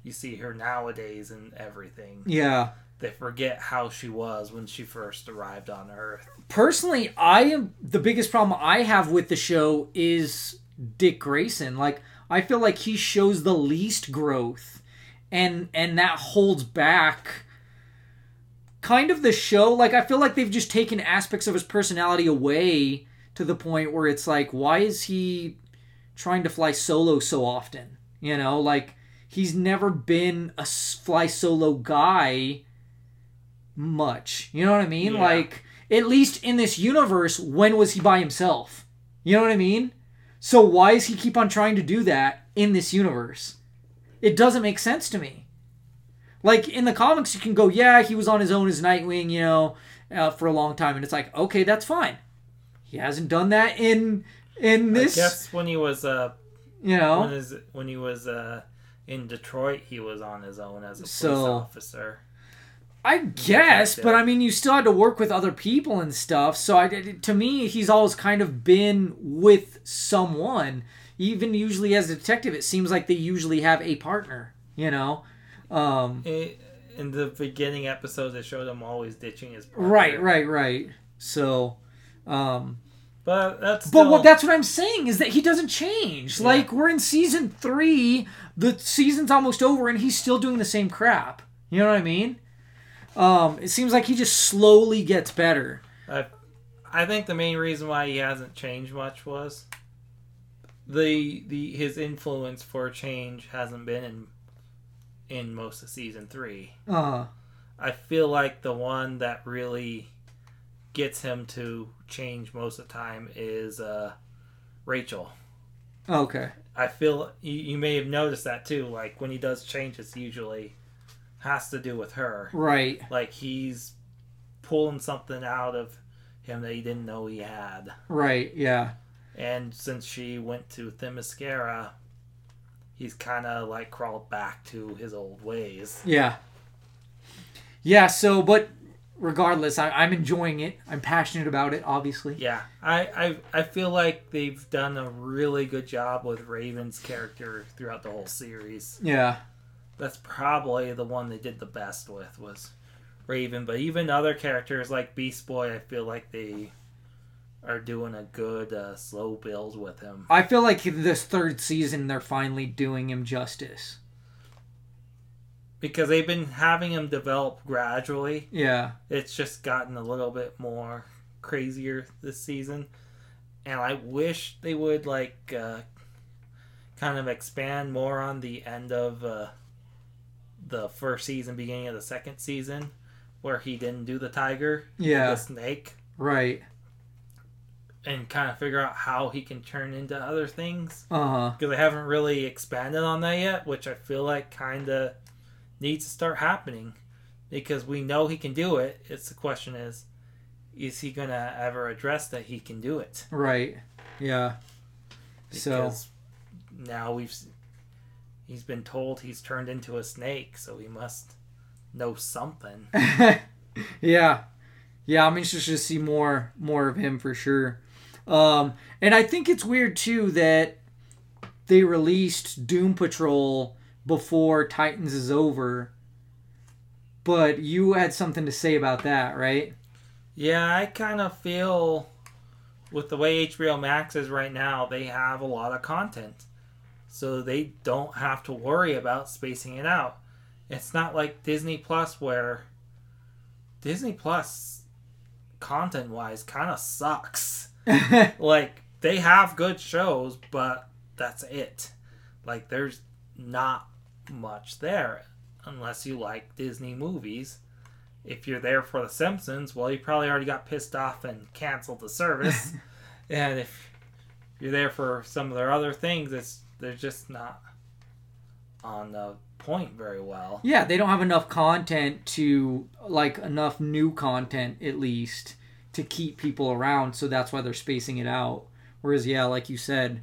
you see her nowadays and everything. yeah. They forget how she was when she first arrived on Earth. Personally, I am the biggest problem I have with the show is Dick Grayson. Like, I feel like he shows the least growth, and and that holds back kind of the show. Like, I feel like they've just taken aspects of his personality away to the point where it's like, why is he trying to fly solo so often? You know, like he's never been a fly solo guy much. You know what I mean? Yeah. Like at least in this universe, when was he by himself? You know what I mean? So why does he keep on trying to do that in this universe? It doesn't make sense to me. Like in the comics, you can go, yeah, he was on his own as Nightwing, you know, uh, for a long time, and it's like, okay, that's fine. He hasn't done that in in this, I guess when he was uh you when know. his, when he was uh in Detroit, he was on his own as a police So- officer. I guess, but I mean, you still had to work with other people and stuff. So I, to me, he's always kind of been with someone. Even usually as a detective, it seems like they usually have a partner. You know, um, I- in the beginning episodes, they showed him always ditching his partner. right, right, right. So, um, But that's but what, that's what I'm saying is that he doesn't change. Yeah. Like we're in season three, the season's almost over, and he's still doing the same crap. You know what I mean? Um, it seems like he just slowly gets better. I, I think the main reason why he hasn't changed much was the the his influence for change hasn't been in in most of season three. Uh, I feel like the one that really gets him to change most of the time is uh, Rachel. okay. I feel you, you may have noticed that too. Like when he does change, it's usually has to do with her. Right. Like he's pulling something out of him that he didn't know he had. Right. Yeah. And since she went to Themyscira, he's kind of like crawled back to his old ways. Yeah. Yeah. So, but regardless, I, I'm enjoying it. I'm passionate about it. Obviously. Yeah, I, I I feel like they've done a really good job with Raven's character throughout the whole series. Yeah. That's probably the one they did the best with was Raven, but even other characters like Beast Boy, I feel like they are doing a good uh, slow build with him. I feel like this third season they're finally doing him justice. Because they've been having him develop gradually. Yeah. It's just gotten a little bit more crazier this season. And I wish they would like uh, kind of expand more on the end of uh, the first season, beginning of the second season, where he didn't do the tiger, Yeah. the snake, Right. and kind of figure out how he can turn into other things. Uh huh. Because they haven't really expanded on that yet, which I feel like kind of needs to start happening. Because we know he can do it. It's the question is, is he gonna ever address that he can do it? Right. Yeah. So. Now we've he's been told he's turned into a snake, so he must know something. yeah. Yeah, I'm interested to see more more of him for sure. Um, and I think it's weird too that they released Doom Patrol before Titans is over. But you had something to say about that, right? Yeah, I kind of feel with the way HBO Max is right now, they have a lot of content. So they don't have to worry about spacing it out. It's not like Disney Plus where Disney Plus content wise kind of sucks. like they have good shows, but that's it. Like there's not much there unless you like Disney movies. If you're there for The Simpsons, well, you probably already got pissed off and canceled the service. and if you're there for some of their other things, it's they're just not on the point very well. Yeah, they don't have enough content to like enough new content at least to keep people around, so that's why they're spacing it out. Whereas yeah, like you said,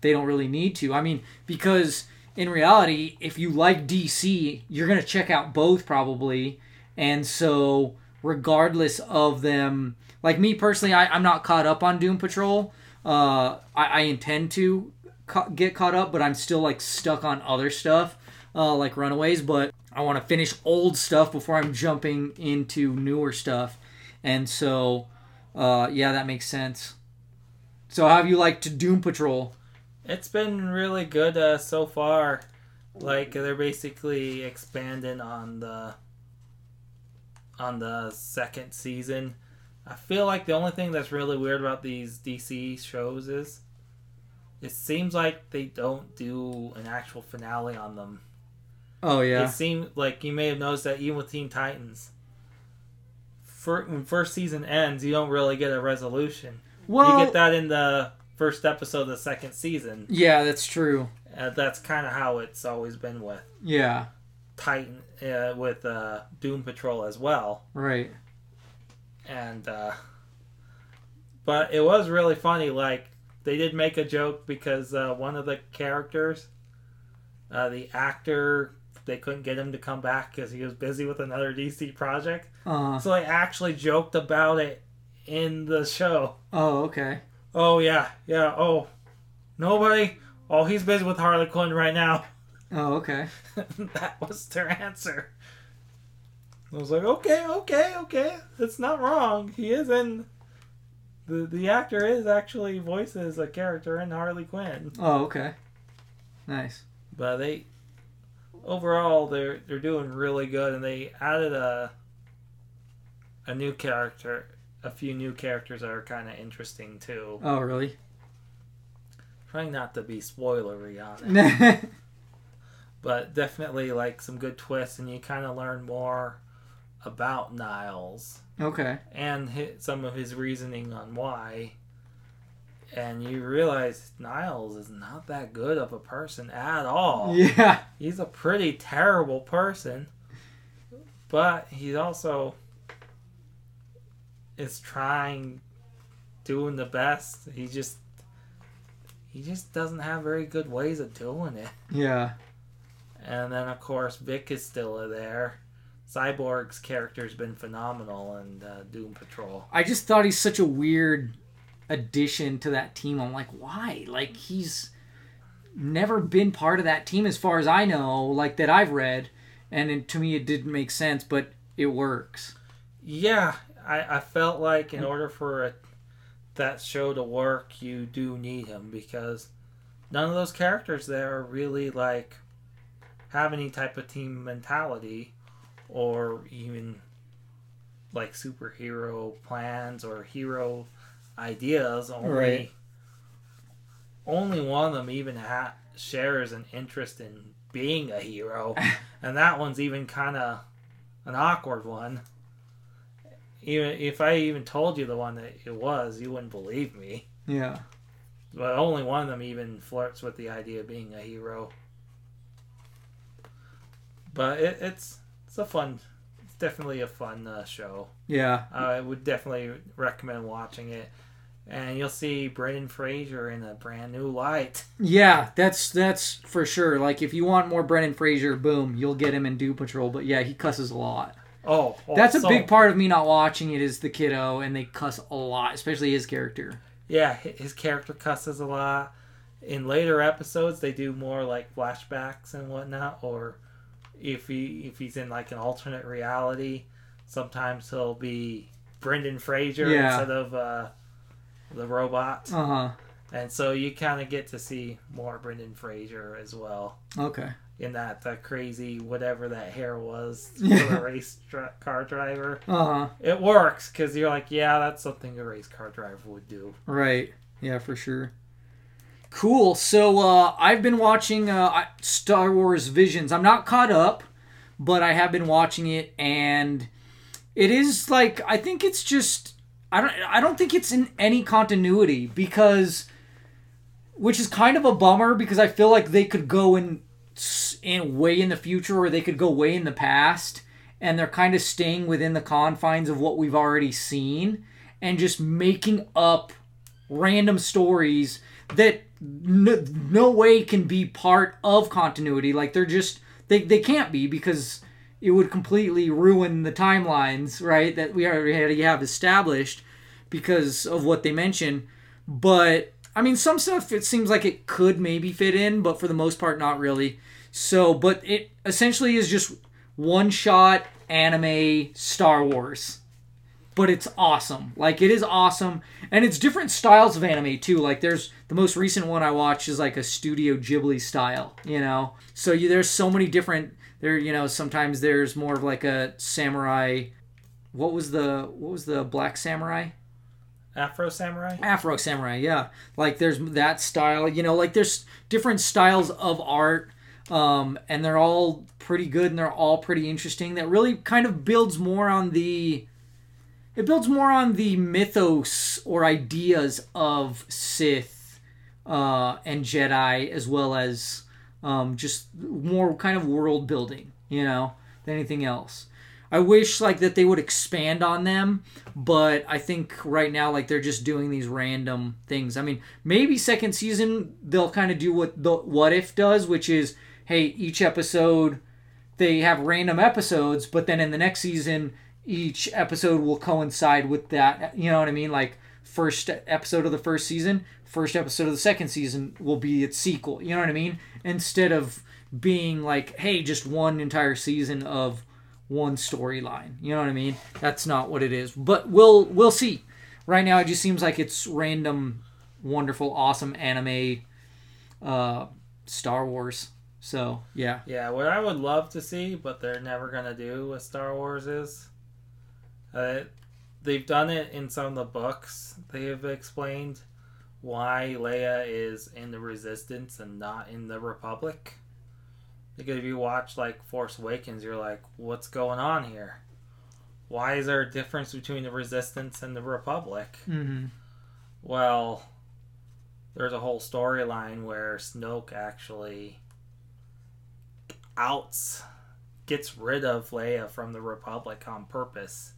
they don't really need to. I mean, because in reality, if you like DC, you're going to check out both probably. And so regardless of them, like me personally, I, I'm not caught up on Doom Patrol. Uh, I, I intend to ca- get caught up, but I'm still like stuck on other stuff uh, like Runaways, but I want to finish old stuff before I'm jumping into newer stuff. And so, uh, yeah, that makes sense. So, how have you liked Doom Patrol? It's been really good uh, so far. Like they're basically expanding on the on the second season. I feel like the only thing that's really weird about these DC shows is it seems like they don't do an actual finale on them. Oh yeah, It seemed like you may have noticed that even with Teen Titans, fir- when first season ends, you don't really get a resolution. well, you get that in the first episode of the second season. yeah, that's true. Uh, that's kind of how it's always been with Yeah, Titan, uh, with uh, Doom Patrol as well. right. And uh, but it was really funny. Like they did make a joke because uh, one of the characters, uh, the actor, they couldn't get him to come back because he was busy with another DC project. Uh, So they actually joked about it in the show. oh, okay. Oh yeah, yeah. Oh, nobody. Oh, he's busy with Harley Quinn right now. Oh, okay. that was their answer. I was like, okay, okay, okay. That's not wrong. He is in. The, the actor is actually voices a character in Harley Quinn. Oh, okay. Nice. But they. Overall, they're they're doing really good, and they added a. A new character, a few new characters that are kind of interesting too. Oh, really? Trying not to be spoilery on it. but definitely like some good twists and you kind of learn more about niles okay. and hi some of his reasoning on why and you realize niles is not that good of a person at all Yeah. he's a pretty terrible person but he's also is trying, doing the best. He just he just doesn't have very good ways of doing it. Yeah. And then of course Vic is still there. Cyborg's character's been phenomenal in uh, Doom Patrol. I just thought he's such a weird addition to that team. I'm like, why? Like he's never been part of that team as far as I know, like that I've read, and it, to me it didn't make sense, but it works. Yeah, I, I felt like in mm. order for a, that show to work, you do need him because none of those characters there really like have any type of team mentality or even like superhero plans or hero ideas. Only Right. only one of them even ha- shares an interest in being a hero, and that one's even kind of an awkward one. Even if I even told you the one that it was, you wouldn't believe me. Yeah. But only one of them even flirts with the idea of being a hero. But it, it's it's a fun, it's definitely a fun uh, show. Yeah. I would definitely recommend watching it, and you'll see Brendan Fraser in a brand new light. Yeah, that's that's for sure. Like if you want more Brendan Fraser, boom, you'll get him in Doom Patrol. But yeah, he cusses a lot. Oh, oh, That's a so- big part of me not watching it is the kiddo, and they cuss a lot, especially his character. Yeah, his character cusses a lot. In later episodes, they do more like flashbacks and whatnot, or if he if he's in like an alternate reality, sometimes he'll be Brendan Fraser Yeah. instead of uh, the robot, Uh huh. and so you kind of get to see more Brendan Fraser as well Okay. In that uh, crazy whatever that hair was Yeah. for a race dri- car driver. Uh huh. It works because you're like, yeah, that's something a race car driver would do. Right. Yeah, for sure. Cool. So uh, I've been watching uh, Star Wars Visions. I'm not caught up, but I have been watching it, and it is like I think it's just I don't I don't think it's in any continuity because, which is kind of a bummer because I feel like they could go in s- in way in the future or they could go way in the past, and they're kind of staying within the confines of what we've already seen and just making up random stories that no, no way can be part of continuity. Like they're just they, they can't be because it would completely ruin the timelines right that we already have established because of what they mention. But i mean some stuff it seems like it could maybe fit in but for the most part not really so but it essentially is just one shot anime star wars but it's awesome. Like it is awesome, and it's different styles of anime too. Like there's the most recent one I watched is like a Studio Ghibli style, you know. So you, there's so many different. There, you know, sometimes there's more of like a samurai. What was the what was the Black Samurai? Afro Samurai. Afro Samurai, yeah. Like there's that style, you know, like there's different styles of art um, and they're all pretty good and they're all pretty interesting. That really kind of builds more on the it builds more on the mythos or ideas of Sith uh, and Jedi as well as um, just more kind of world building, you know, than anything else. I wish like that they would expand on them, but I think right now like they're just doing these random things. I mean, maybe second season they'll kind of do what the what if does, which is hey, each episode they have random episodes, but then in the next season each episode will coincide with that. You know what I mean? Like first episode of the first season, first episode of the second season will be its sequel. You know what I mean? Instead of being like, hey, just one entire season of one storyline. You know what I mean? That's not what it is. But we'll we'll see. Right now, it just seems like it's random, wonderful, awesome anime, uh, Star Wars. So yeah, Yeah, what I would love to see, but they're never gonna do with Star Wars is, uh, they've done it in some of the books. They have explained why Leia is in the Resistance and not in the Republic. Because if you watch like Force Awakens, you're like, what's going on here? Why is there a difference between the Resistance and the Republic? mm-hmm. Well, there's a whole storyline where Snoke actually outs, gets rid of Leia from the Republic on purpose.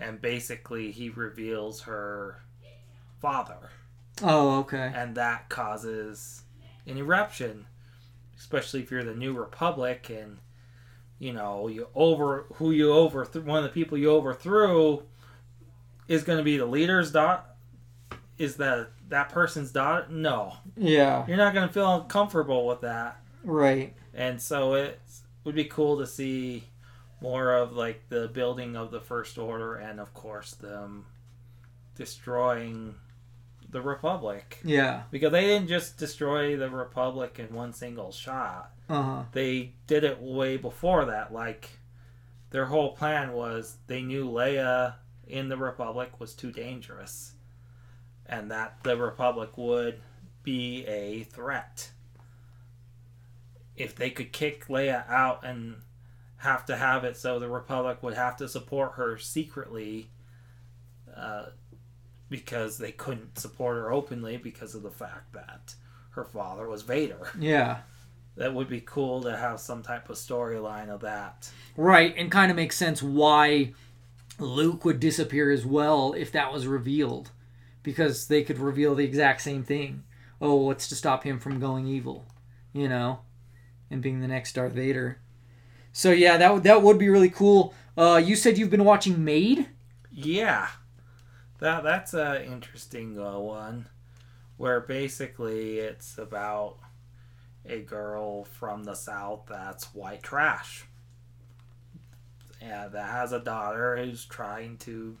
and basically he reveals her father, Oh, okay. and that causes an eruption, especially if you're the New Republic and you know you over who you overthrew one of the people you overthrew is going to be the leader's daughter. Is that that person's daughter? No, Yeah. you're not going to feel comfortable with that. Right. and so it would be cool to see more of like the building of the first order and of course them destroying the republic Yeah. because they didn't just destroy the republic in one single shot Uh huh. they did it way before that like their whole plan was they knew leia in the republic was too dangerous and that the republic would be a threat if they could kick leia out and have to have it so the republic would have to support her secretly uh, because they couldn't support her openly because of the fact that her father was vader Yeah. that would be cool to have some type of storyline of that. Right, and kind of makes sense why Luke would disappear as well if that was revealed, because they could reveal the exact same thing. Oh, what's to stop him from going evil, you know, and being the next Darth Vader. So yeah, that would that would be really cool. Uh, you said you've been watching Maid. Yeah, that that's a interesting uh, one, where basically it's about a girl from the south that's white trash. Yeah, that has a daughter who's trying to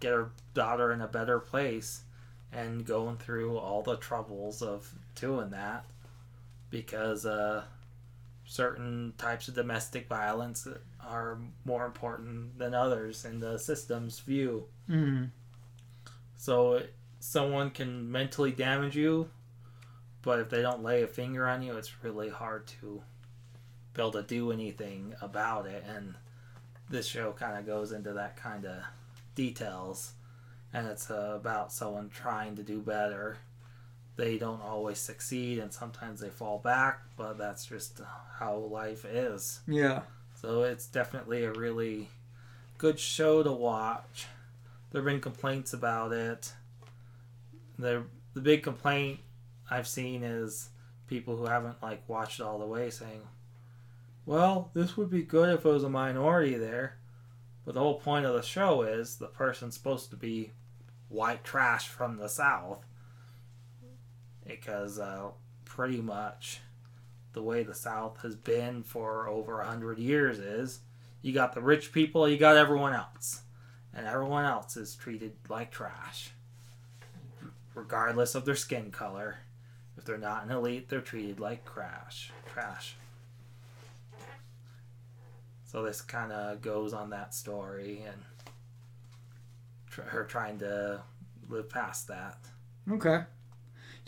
get her daughter in a better place and going through all the troubles of doing that because uh, certain types of domestic violence are more important than others in the system's view. Mm. So someone can mentally damage you, but if they don't lay a finger on you, it's really hard to be able to do anything about it. And this show kind of goes into that kind of details, and it's uh, about someone trying to do better. They don't always succeed, and sometimes they fall back, but that's just how life is. Yeah. So it's definitely a really good show to watch. There have been complaints about it. The the big complaint I've seen is people who haven't like watched all the way saying, "Well, this would be good if it was a minority there." But the whole point of the show is the person's supposed to be white trash from the south. Because uh, pretty much the way the South has been for over a hundred years is you got the rich people, you got everyone else, and everyone else is treated like trash, regardless of their skin color. If they're not an elite, they're treated like crash, trash. So this kind of goes on that story and tr- her trying to live past that. Okay.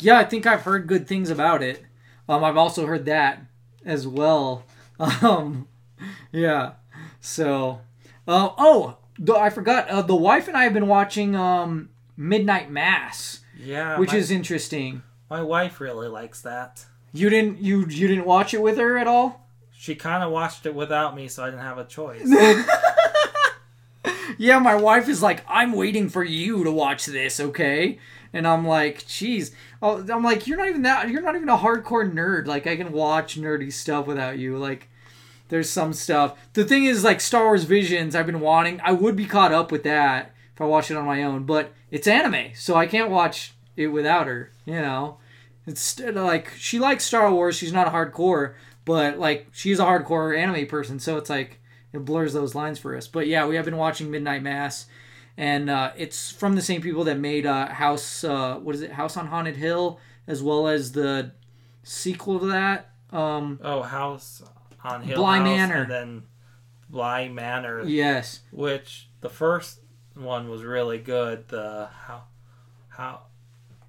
Yeah, I think I've heard good things about it. Um, I've also heard that as well. Um, yeah. So, uh, oh, the, I forgot. Uh, the wife and I have been watching um, Midnight Mass, Yeah, which my, is interesting. my wife really likes that. You didn't you you didn't watch it with her at all? She kind of watched it without me, so I didn't have a choice. Yeah, my wife is like, I'm waiting for you to watch this, okay? And I'm like, geez. Oh, I'm like, you're not even that. You're not even a hardcore nerd. Like, I can watch nerdy stuff without you. Like, there's some stuff. The thing is, like Star Wars Visions, I've been wanting. I would be caught up with that if I watched it on my own, but it's anime, so I can't watch it without her. You know, it's like she likes Star Wars. She's not a hardcore, but like she's a hardcore anime person, so it's like it blurs those lines for us. But yeah, we have been watching Midnight Mass, and uh, it's from the same people that made uh, House. Uh, what is it? House on Haunted Hill, as well as the sequel to that. Um, Oh, House on Hill Bly House, Manor. and then Bly Manor, yes, which the first one was really good. The how how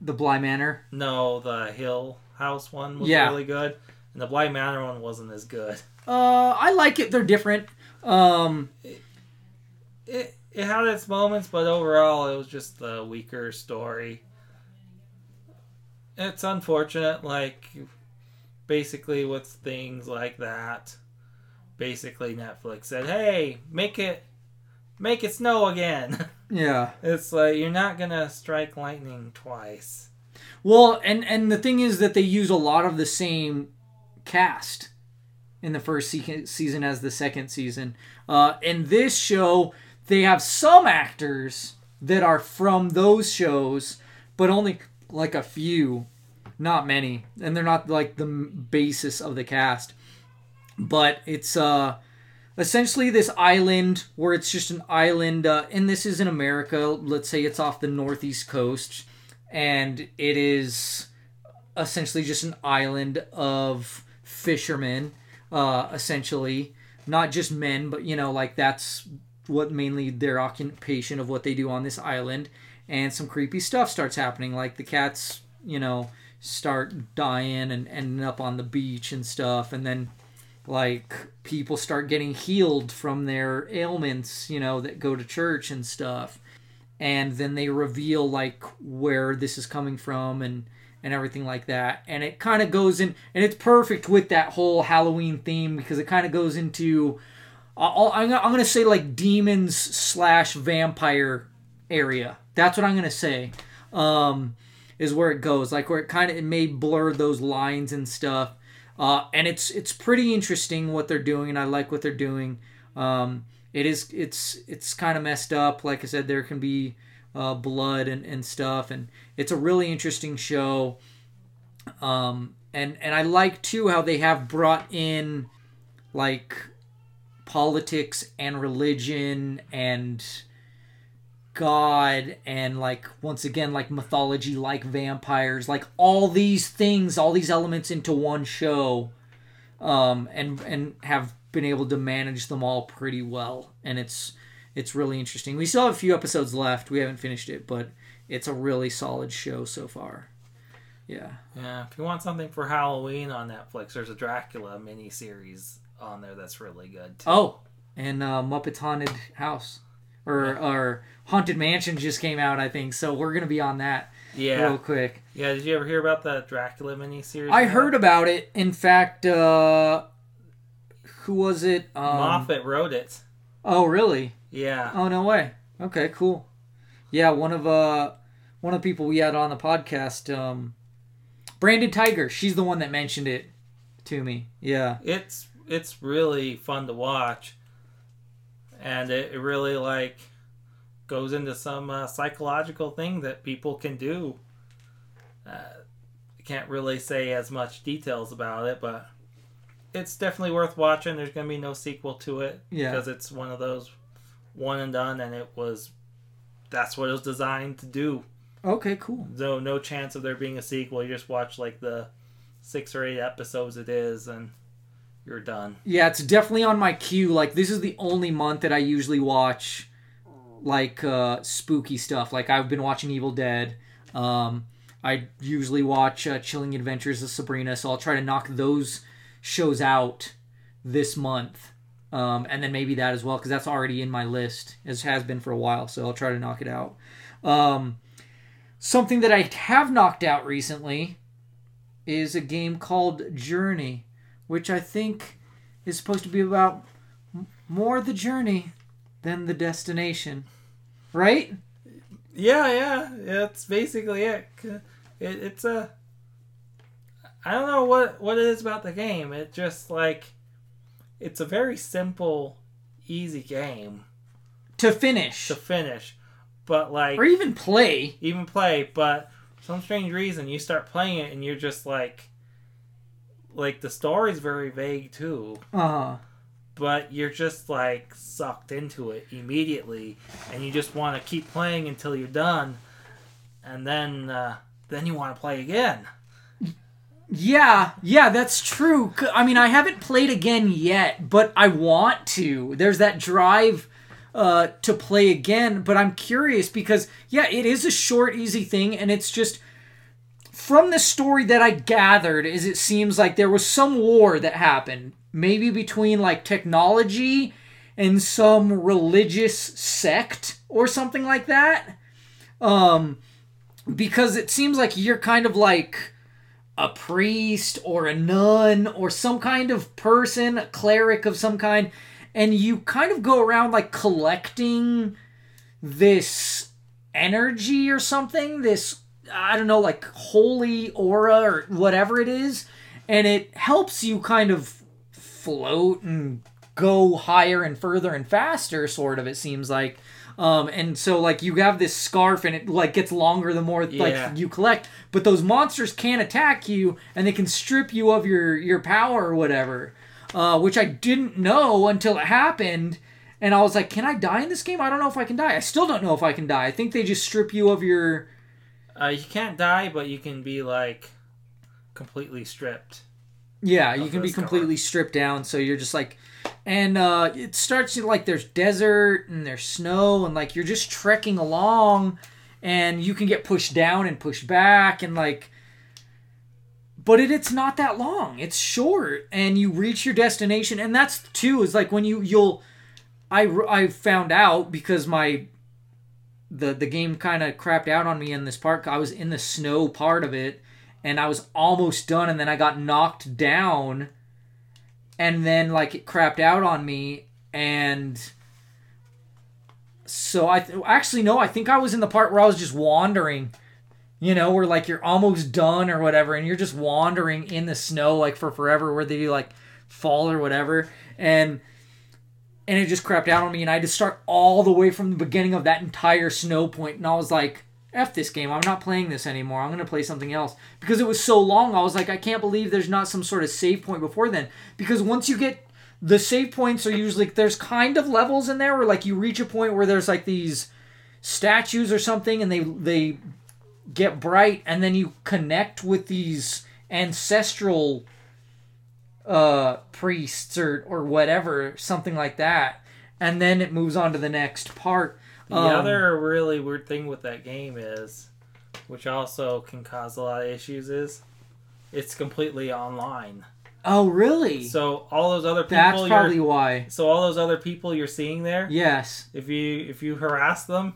the Bly Manor. no the Hill House one was Yeah. really good, and the Bly Manor one wasn't as good. Uh, I like it. They're different. Um, It it had its moments, but overall it was just a weaker story. It's unfortunate, like basically with things like that. Basically, Netflix said, "Hey, make it, make it snow again. Yeah. It's like you're not gonna strike lightning twice. Well, and and the thing is that they use a lot of the same cast in the first se- season as the second season. Uh, in this show, they have some actors that are from those shows, but only like a few, not many, and they're not like the basis of the cast. But it's uh essentially this island where it's just an island uh, and this is in america. Let's say it's off the northeast coast. And it is essentially just an island of fishermen uh, essentially. Not just men but you know like that's what mainly their occupation of what they do on this island. And some creepy stuff starts happening like the cats you know start dying and ending up on the beach and stuff and then like people start getting healed from their ailments, you know, that go to church and stuff. And then they reveal like where this is coming from and and everything like that. And it kind of goes in and it's perfect with that whole Halloween theme because it kind of goes into I'm I'm going to say like demons slash vampire area. That's what I'm to say. Um is where it goes like where it kind of it may blur those lines and stuff uh, and it's it's pretty interesting what they're doing, and I like what they're doing. Um, it is it's it's kind of messed up. Like I said, there can be uh, blood and, and stuff, and it's a really interesting show. Um, and and I like too how they have brought in like politics and religion and God and like once again like mythology like vampires like all these things all these elements into one show um and and have been able to manage them all pretty well. And it's it's really interesting. We still have a few episodes left. We haven't finished it but it's a really solid show so far. Yeah. Yeah, if you want something for Halloween on Netflix, there's a Dracula miniseries on there that's really good. Too. oh and uh muppets haunted house or or haunted mansion just came out i think so we're gonna be on that yeah, real quick yeah. Did you ever hear about the Dracula miniseries? I heard about it. In fact, uh, who was it? Um, Moffat wrote it. Oh, really? Yeah, Oh, no way. Okay, cool. Yeah, one of uh, one of the people we had on the podcast, um, Brandon Tiger. She's the one that mentioned it to me. Yeah. it's it's really fun to watch, and it, it really like goes into some uh, psychological thing that people can do. Uh, can't really say as much details about it, but it's definitely worth watching. There's gonna be no sequel to it Yeah. because it's one of those one and done, and it was that's what it was designed to do. Okay, cool. So no chance of there being a sequel. You just watch like the six or eight episodes it is, and you're done. Yeah, it's definitely on my queue. Like this is the only month that I usually watch like uh spooky stuff. Like I've been watching Evil Dead. Um I usually watch uh, Chilling Adventures of Sabrina, so I'll try to knock those shows out this month. Um, and then maybe that as well because that's already in my list as has been for a while so i'll try to knock it out um, something that i have knocked out recently is a game called journey which i think is supposed to be about more the journey than the destination right Yeah, yeah, it's basically it. it it's a. I don't know what what it is about the game. It just like, it's a very simple, easy game to finish to finish, but like or even play even play. But for some strange reason, you start playing it and you're just like, like the story's very vague too. uh but you're just like sucked into it immediately and you just want to keep playing until you're done and then uh, then you want to play again Yeah, yeah, that's true. I mean, I haven't played again yet, but I want to. There's that drive uh, to play again, but I'm curious because, yeah, it is a short, easy thing, and it's just from the story that I gathered, is it seems like there was some war that happened, maybe between like technology and some religious sect or something like that. Um, because it seems like you're kind of like a priest or a nun or some kind of person, a cleric of some kind, and you kind of go around like collecting this energy or something. This I don't know, like holy aura or whatever it is, and it helps you kind of float and go higher and further and faster. Sort of, it seems like. Um, and so like you have this scarf and it like gets longer the more Yeah. like you collect but those monsters can attack you and they can strip you of your your power or whatever uh, which i didn't know until it happened and i was like can i die in this game i don't know if i can die i still don't know if i can die i think they just strip you of your Uh, you can't die, but you can be like completely stripped. yeah you can be completely stripped down so you're just like and uh, it starts to like there's desert and there's snow and like you're just trekking along and you can get pushed down and pushed back and like but it, it's not that long it's short and you reach your destination and that's too is like when you you'll i i found out because my the the game kind of crapped out on me in this part i was in the snow part of it and i was almost done and then i got knocked down and then like it crapped out on me and so i th- actually no i think i was in the part where i was just wandering you know where like you're almost done or whatever and you're just wandering in the snow like for forever where they like fall or whatever and and it just crapped out on me and i had to start all the way from the beginning of that entire snow point and i was like F this game. I'm not playing this anymore. I'm going to play something else. Because it was so long, I was like, I can't believe there's not some sort of save point before then. Because once you get. The save points are usually. There's kind of levels in there where, like, you reach a point where there's, like, these statues or something and they they get bright and then you connect with these ancestral uh priests or or whatever something like that. And then it moves on to the next part. The Um, other really weird thing with that game is, which also can cause a lot of issues, is it's completely online. oh really? So all those other people, that's probably why. So all those other people you're seeing there, yes. if you if you harass them,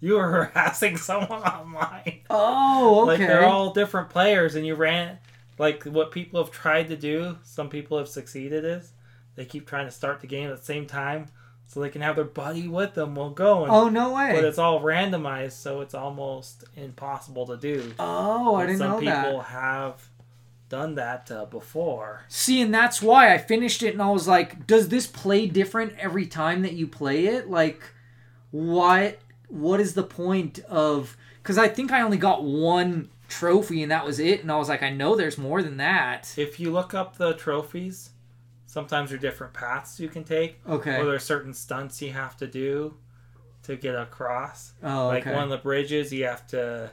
you are harassing someone online. oh okay Like they're all different players, and you ran like what people have tried to do. Some people have succeeded is they keep trying to start the game at the same time, so they can have their buddy with them while going. oh no way! But it's all randomized, so it's almost impossible to do. oh i didn't know that. Some people have done that uh, before. See, and that's why I finished it and I was like, does this play different every time that you play it? Like, what what is the point of because I think I only got one trophy and that was it, and I was like, I know there's more than that. If you look up the trophies, sometimes there are different paths you can take, Okay. or there are certain stunts you have to do to get across. Oh, Like okay. one of the bridges, you have to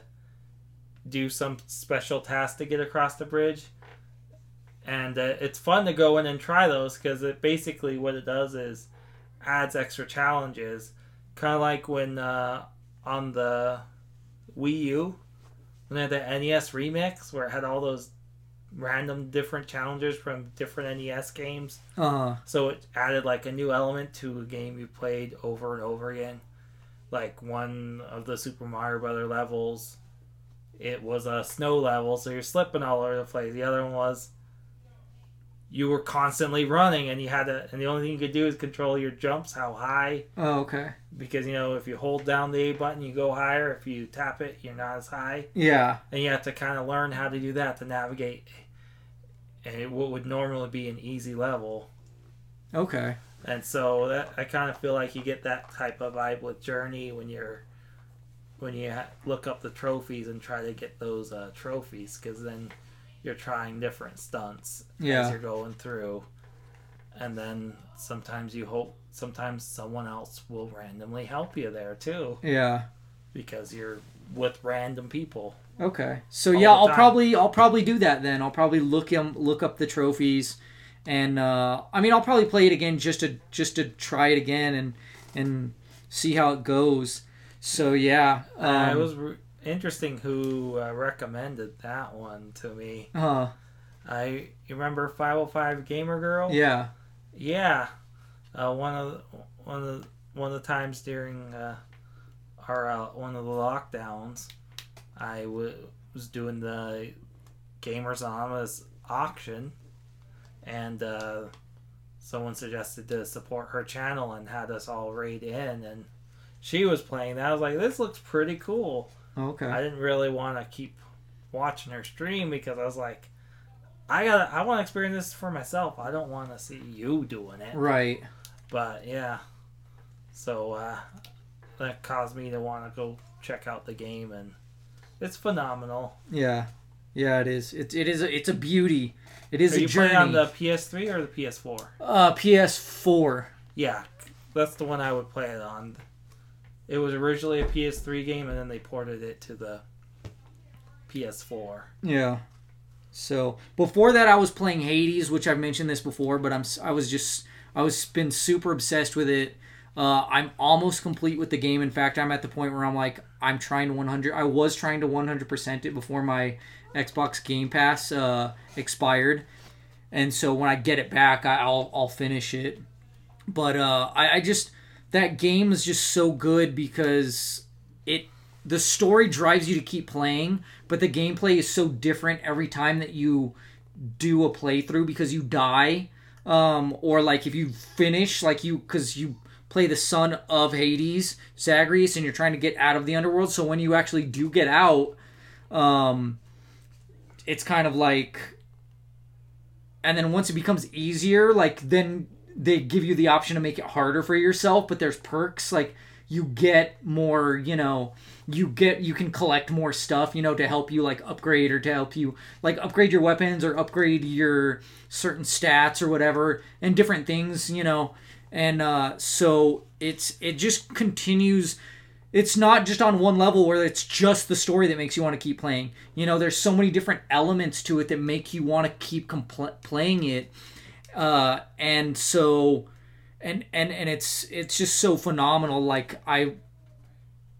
do some special task to get across the bridge. And uh, it's fun to go in and try those because it basically what it does is adds extra challenges. Kind of like when uh, on the Wii U, they had the NES remix where it had all those random different challenges from different NES games. Uh, So it added like a new element to a game you played over and over again. Like one of the Super Mario Brother levels, it was a snow level, so you're slipping all over the place. The other one was you were constantly running, and you had to, and the only thing you could do is control your jumps, how high, oh, okay. because you know if you hold down the A button, you go higher. If you tap it, you're not as high, Yeah. and you have to kind of learn how to do that to navigate. And it, what would normally be an easy level. Okay. And so that I kind of feel like you get that type of vibe with Journey when you're when you ha- look up the trophies and try to get those uh, trophies because then you're trying different stunts Yeah. as you're going through, and then sometimes you hope sometimes someone else will randomly help you there too Yeah. because you're with random people. Okay. So yeah, I'll probably I'll probably do that then. I'll probably look him look up the trophies and uh I mean I'll probably play it again just to just to try it again and and see how it goes. So yeah. Um, uh, was re- interesting who uh, recommended that one to me. uh I you remember 505 Gamer Girl? yeah. Yeah, uh, one of the, one of the, one of the times during uh, our uh, one of the lockdowns, I w- was doing the Gamers Anonymous auction, and uh, someone suggested to support her channel and had us all raid in, and she was playing that. I was like, this looks pretty cool. Okay. I didn't really want to keep watching her stream because I was like, I got I want to experience this for myself. I don't want to see you doing it. Right. But yeah, so uh, that caused me to want to go check out the game, and it's phenomenal. Yeah. Yeah, it is. It, it is. A, it's a beauty. It is Are a you journey. playing on the PS3 or the PS4? uh, PS4. Yeah, that's the one I would play it on. It was originally a PS3 game, and then they ported it to the PS4. Yeah. So before that, I was playing Hades, which I've mentioned this before, but I'm I was just I was been super obsessed with it. Uh, I'm almost complete with the game. In fact, I'm at the point where I'm like I'm trying to 100. I was trying to 100% it before my Xbox Game Pass uh, expired, and so when I get it back, I, I'll I'll finish it. But uh, I, I just that game is just so good because it the story drives you to keep playing, but the gameplay is so different every time that you do a playthrough because you die, um, or like if you finish, like you because you play the son of Hades, Zagreus, and you're trying to get out of the underworld. So when you actually do get out, um, it's kind of like, and then once it becomes easier, like then they give you the option to make it harder for yourself. But there's perks like you get more, you know you get you can collect more stuff you know to help you like upgrade or to help you like upgrade your weapons or upgrade your certain stats or whatever and different things you know. And uh so it's it just continues. It's not just on one level where it's just the story that makes you want to keep playing. You know there's so many different elements to it that make you want to keep compl- playing it uh and so and and and it's it's just so phenomenal like i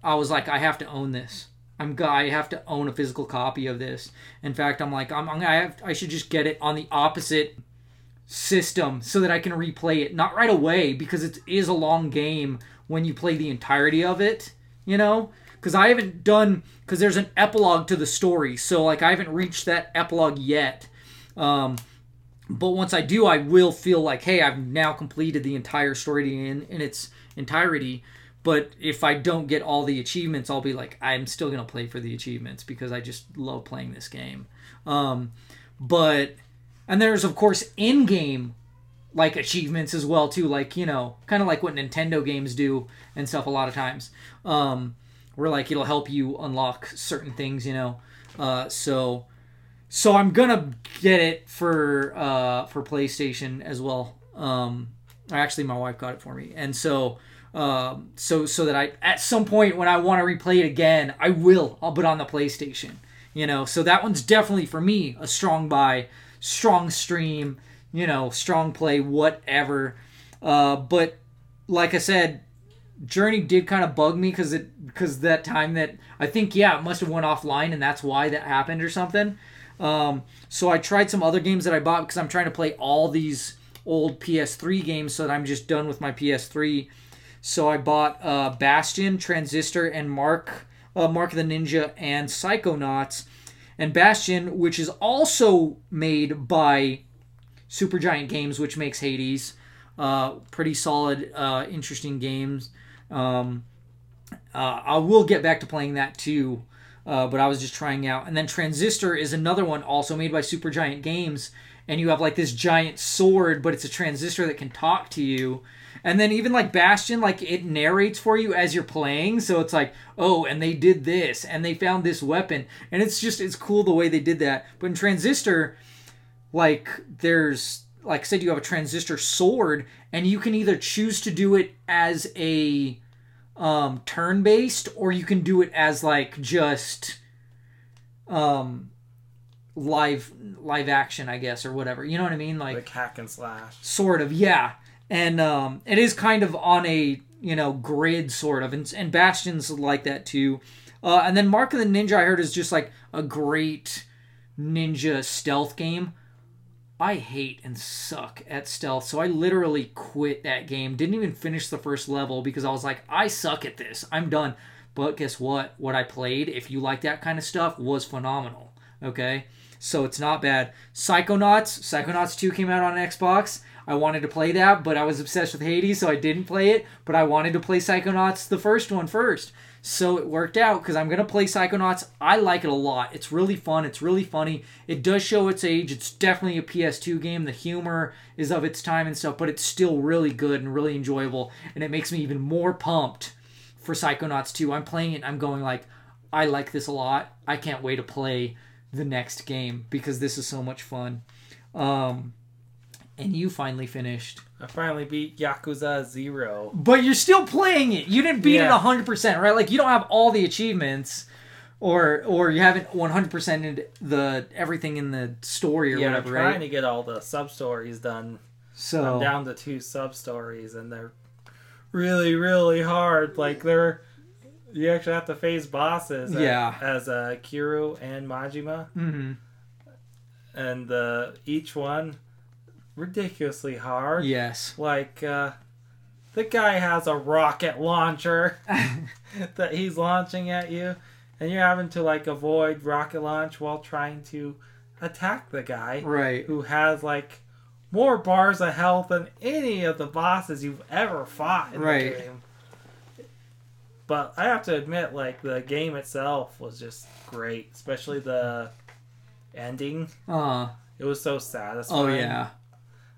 I was like, I have to own this. I'm I have to own a physical copy of this. In fact, I'm like, I'm, I'm I have I should just get it on the opposite system so that I can replay it. Not right away because it is a long game when you play the entirety of it. You know, because I haven't done because there's an epilogue to the story. So like I haven't reached that epilogue yet. Um, but once I do, I will feel like, hey, I've now completed the entire story in in its entirety. But if I don't get all the achievements, I'll be like, I'm still gonna play for the achievements because I just love playing this game. Um, but and there's of course in-game like achievements as well too, like you know, kind of like what Nintendo games do and stuff a lot of times. Um, where like it'll help you unlock certain things, you know. Uh, so so I'm gonna get it for uh, for PlayStation as well. Um, actually, my wife got it for me, and so um, so so that I at some point when I want to replay it again, I will. I'll put on the PlayStation. You know, so that one's definitely for me a strong buy, strong stream. You know, strong play, whatever. Uh, but like I said, Journey did kind of bug me because it because that time that I think yeah it must have went offline and that's why that happened or something. Um, so I tried some other games that I bought because I'm trying to play all these old PS3 games so that I'm just done with my PS3. So I bought uh, Bastion, Transistor, and Mark uh, Mark the Ninja and Psychonauts. And Bastion, which is also made by Supergiant Games, which makes Hades. Uh, pretty solid, uh, interesting games. Um, uh, I will get back to playing that too, uh, but I was just trying out. And then Transistor is another one also made by Supergiant Games, and you have like this giant sword, but it's a transistor that can talk to you. And then even like Bastion, like it narrates for you as you're playing, so it's like, oh, and they did this, and they found this weapon, and it's just it's cool the way they did that. But in Transistor, like there's like I said, you have a transistor sword, and you can either choose to do it as a um, turn based, or you can do it as like just um, live live action, I guess, or whatever. You know what I mean? Like Like hack and slash. sort of, yeah. And um, it is kind of on a you know grid, sort of, and, and Bastion's like that too. Uh, and then Mark of the Ninja, I heard, is just like a great ninja stealth game. I hate and suck at stealth, so I literally quit that game. Didn't even finish the first level because I was like, I suck at this. I'm done. But guess what? What I played, if you like that kind of stuff, was phenomenal. Okay? So it's not bad. Psychonauts, Psychonauts 2 came out on Xbox. I wanted to play that, but I was obsessed with Hades, so I didn't play it. But I wanted to play Psychonauts, the first one, first. So it worked out because I'm gonna play Psychonauts. I like it a lot. It's really fun. It's really funny. It does show its age. It's definitely a PS2 game. The humor is of its time and stuff, but it's still really good and really enjoyable. And it makes me even more pumped for Psychonauts 2. I'm playing it. I'm going like, I like this a lot. I can't wait to play the next game because this is so much fun. Um, and you finally finished. I finally beat Yakuza Zero. But you're still playing it. You didn't beat Yeah. it 100%, right? Like you don't have all the achievements or or you haven't 100%ed the everything in the story or yeah, whatever, I'm trying right? to get all the sub stories done. So I'm down to two sub stories, and they're really, really hard. Like they're you actually have to face bosses. Yeah. As, uh, Kiryu and Majima, Mm-hmm. and uh, each one ridiculously hard. Yes. Like uh, the guy has a rocket launcher that he's launching at you, and you're having to like avoid rocket launch while trying to attack the guy Right. who has like more bars of health than any of the bosses you've ever fought in Right. the game. But I have to admit, like the game itself was just great, especially the ending. Uh It was so satisfying. oh yeah.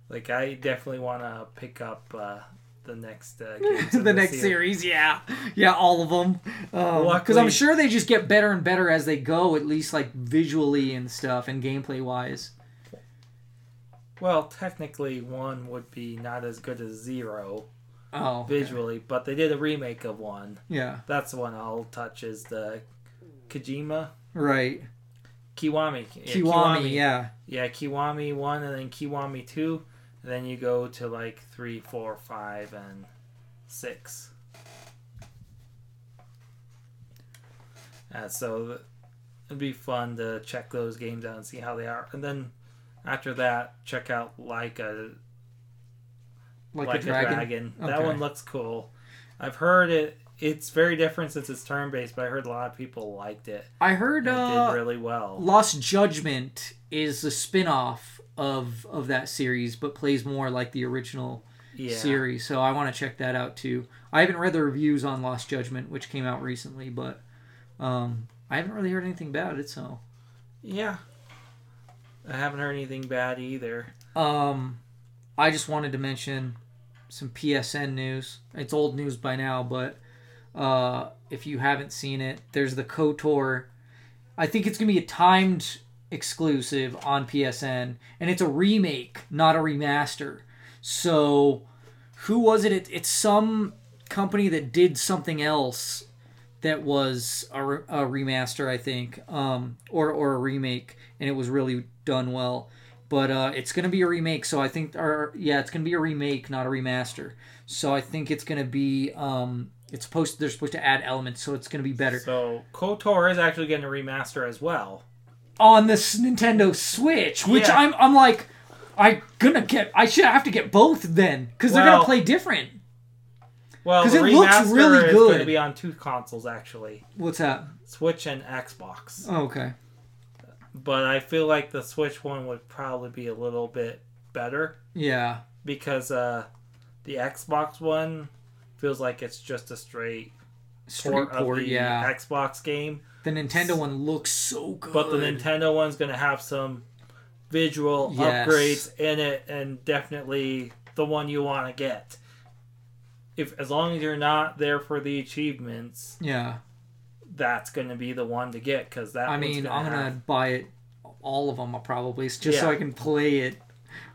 Like I definitely want to pick up uh, the next uh, the this next series, yeah, yeah, all of them. Because Luckily- I'm sure they just get better and better as they go, at least like visually and stuff and gameplay wise. Well, technically, one would be not as good as zero Oh, okay. visually, but they did a remake of one. yeah, That's the one I'll touch is the Kojima right. Kiwami. Yeah, Kiwami, yeah, Yeah, Kiwami one, and then Kiwami two, and then you go to like three, four, five, and six. Uh, so it'd be fun to check those games out and see how they are, and then after that, check out like a like, like a dragon. That Okay. one looks cool. I've heard it. It's very different since it's turn based, but I heard a lot of people liked it. I heard it uh, did really well. Lost Judgment is the spin-off of of that series, but plays more like the original Yeah. series. So I want to check that out too. I haven't read the reviews on Lost Judgment, which came out recently, but um, I haven't really heard anything about it. So Yeah. I haven't heard anything bad either. um, I just wanted to mention some PSN news. It's old news by now, but uh, if you haven't seen it, there's the KOTOR. I think it's gonna be a timed exclusive on PSN, and it's a remake, not a remaster. So, who was it? it it's some company that did something else that was a, a remaster, I think, um, or or a remake, and it was really done well. But uh, it's gonna be a remake, so I think, or yeah, it's gonna be a remake, not a remaster. So I think it's gonna be, um, it's supposed they're supposed to add elements, so it's gonna be better So KOTOR is actually getting a remaster as well. On this Nintendo Switch, which Yeah. I'm I'm like, I gonna get, I should have to get both then, because they're Well- gonna play different. Well, 'Cause the it looks remaster really is going good. to be on two consoles actually, What's that? Switch and Xbox. Oh, okay. But I feel like the Switch one would probably be a little bit better Yeah. because uh, the Xbox one feels like it's just a straight Straight port, port, of the yeah. Xbox game. The Nintendo one looks so good. But the Nintendo one's going to have some visual Yes. upgrades in it, and definitely the one you want to get. If as long as you're not there for the achievements, Yeah. that's going to be the one to get because that. I mean, I'm gonna have- buy it, all of them uh, probably, just so I can play it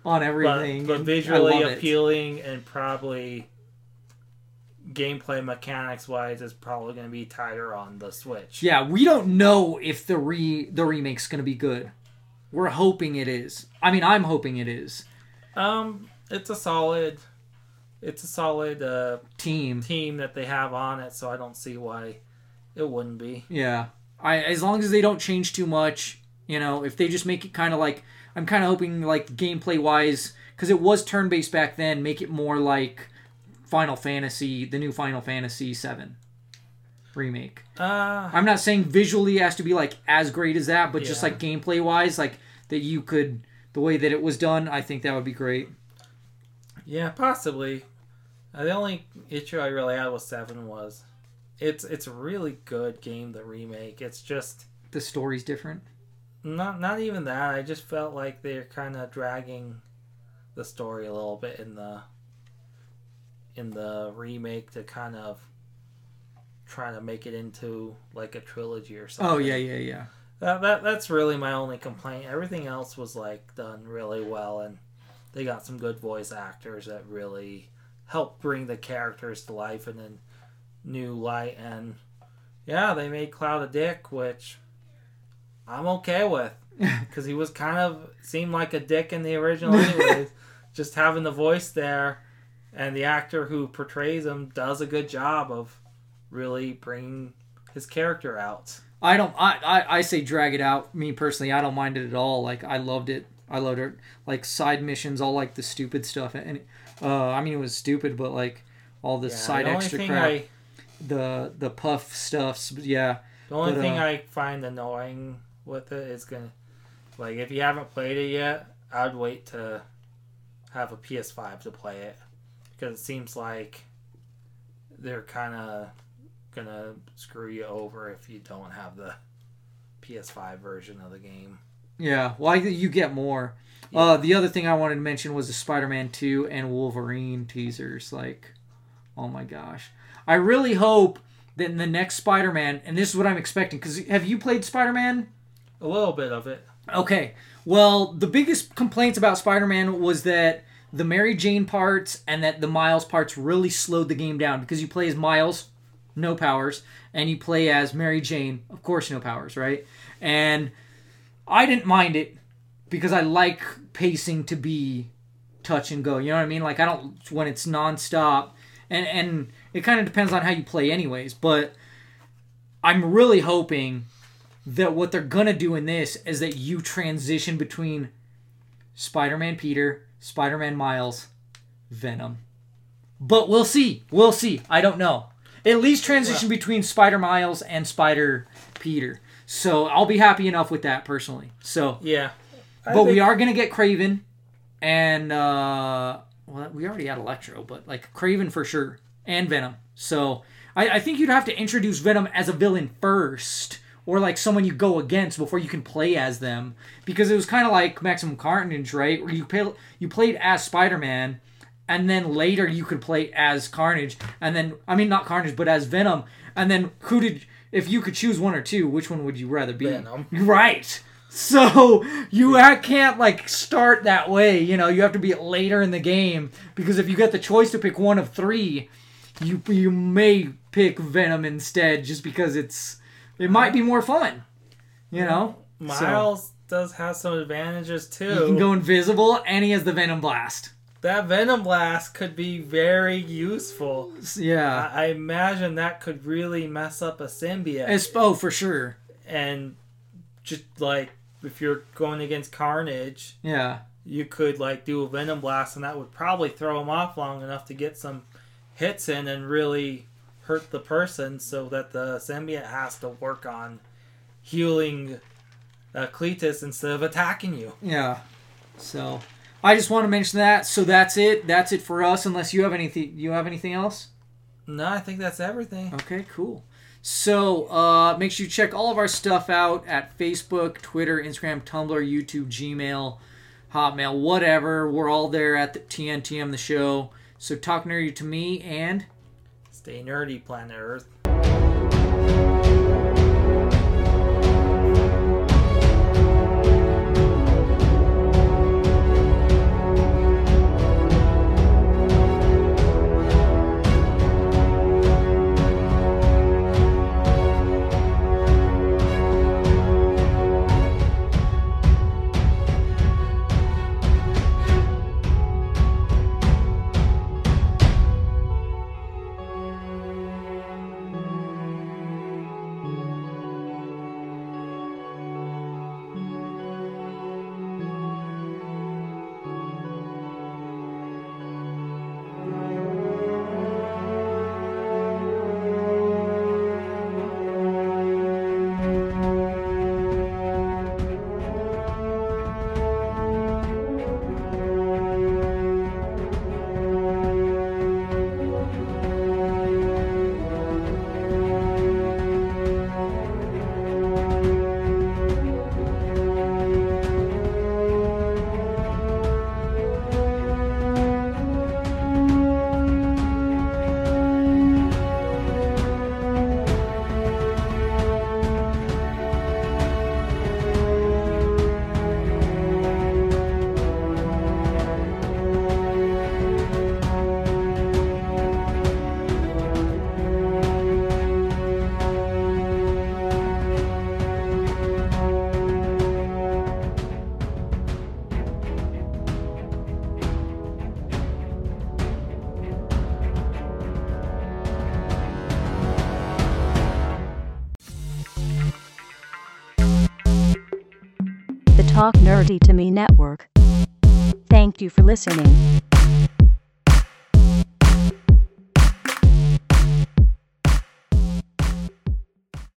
on everything. but and visually love it. appealing and probably gameplay mechanics wise is probably going to be tighter on the Switch. Yeah, we don't know if the re the remake's gonna be good. We're hoping it is. I mean, I'm hoping it is. Um, it's a solid, it's a solid uh, Team. team that they have on it, so I don't see why it wouldn't be. Yeah. I as long as they don't change too much, you know, if they just make it kind of like I'm kind of hoping like gameplay wise cuz it was turn based back then, make it more like Final Fantasy, the new Final Fantasy 7 remake. Uh, I'm not saying visually it has to be like as great as that, but just like gameplay wise like that you could the way that it was done, I think that would be great. Yeah, possibly. Uh, the only issue I really had with seven was it's it's a really good game. The remake. It's just The story's different. not not even that. I just felt like they're kind of dragging the story a little bit in the in the remake to kind of trying to make it into like a trilogy or something. Oh yeah, yeah, yeah. That, that that's really my only complaint. Everything else was like done really well, and they got some good voice actors that really helped bring the characters to life in a new light. And yeah, they made Cloud a dick, which I'm okay with because he was kind of seemed like a dick in the original, anyways. Just having the voice there, and the actor who portrays him does a good job of really bringing his character out. I don't. I, I I say drag it out. Me personally, I don't mind it at all. Like I loved it. I loved it. Like side missions, all like the stupid stuff. And uh, I mean, it was stupid, but like all the Yeah, side the extra crap, I the the puff stuffs. Yeah, The only But, thing uh, I find annoying with it is gonna, like, if you haven't played it yet, I'd wait to have a PS5 to play it because it seems like they're kind of gonna screw you over if you don't have the PS5 version of the game. yeah. Well, I, you get more. Uh, the other thing I wanted to mention was the Spider-Man 2 and Wolverine teasers. Like, oh my gosh, I really hope that in the next Spider-Man, and this is what I'm expecting. Because have you played Spider-Man? A little bit of it. Okay. Well, the biggest complaints about Spider-Man was that the Mary Jane parts and that the Miles parts really slowed the game down because you play as Miles, no powers, and you play as Mary Jane, of course, no powers, right? And I didn't mind it because I like pacing to be touch and go. You know what I mean? Like I don't when it's nonstop, and and it kind of depends on how you play, anyways. But I'm really hoping that what they're gonna do in this is that you transition between Spider-Man Peter, Spider-Man Miles, Venom. But we'll see. We'll see. I don't know. At least transition between Spider Miles and Spider Peter. So I'll be happy enough with that personally. So, Yeah. I but we are gonna get Kraven, and uh, well, we already had Electro, but like Kraven for sure, and Venom. So I, I think you'd have to introduce Venom as a villain first, or like someone you go against before you can play as them, because it was kind of like Maximum Carnage, right? Where you play, you played as Spider Man, and then later you could play as Carnage, and then I mean not Carnage, but as Venom, and then who did? If you could choose one or two, which one would you rather be? Venom. Right. So you can't like start that way. You know, you have to be later in the game because if you get the choice to pick one of three, you you may pick Venom instead just because it's it might be more fun. You know, So, Miles does have some advantages too. you can go invisible, and he has the Venom Blast. that Venom Blast could be very useful. Yeah, I, I imagine that could really mess up a symbiote. it's, oh for sure. and just like if you're going against Carnage, Yeah, you could like do a Venom Blast, and that would probably throw him off long enough to get some hits in and really hurt the person, so that the symbiote has to work on healing uh, Cletus instead of attacking you. yeah. So I just want to mention that. So that's it. That's it for us. Unless you have anything, you have anything else? No, I think that's everything. Okay, cool. So uh, make sure you check all of our stuff out at Facebook, Twitter, Instagram, Tumblr, YouTube, Gmail, Hotmail, whatever. We're all there at the TNTM the show. So talk nerdy to me and Stay nerdy, planet Earth. You for listening.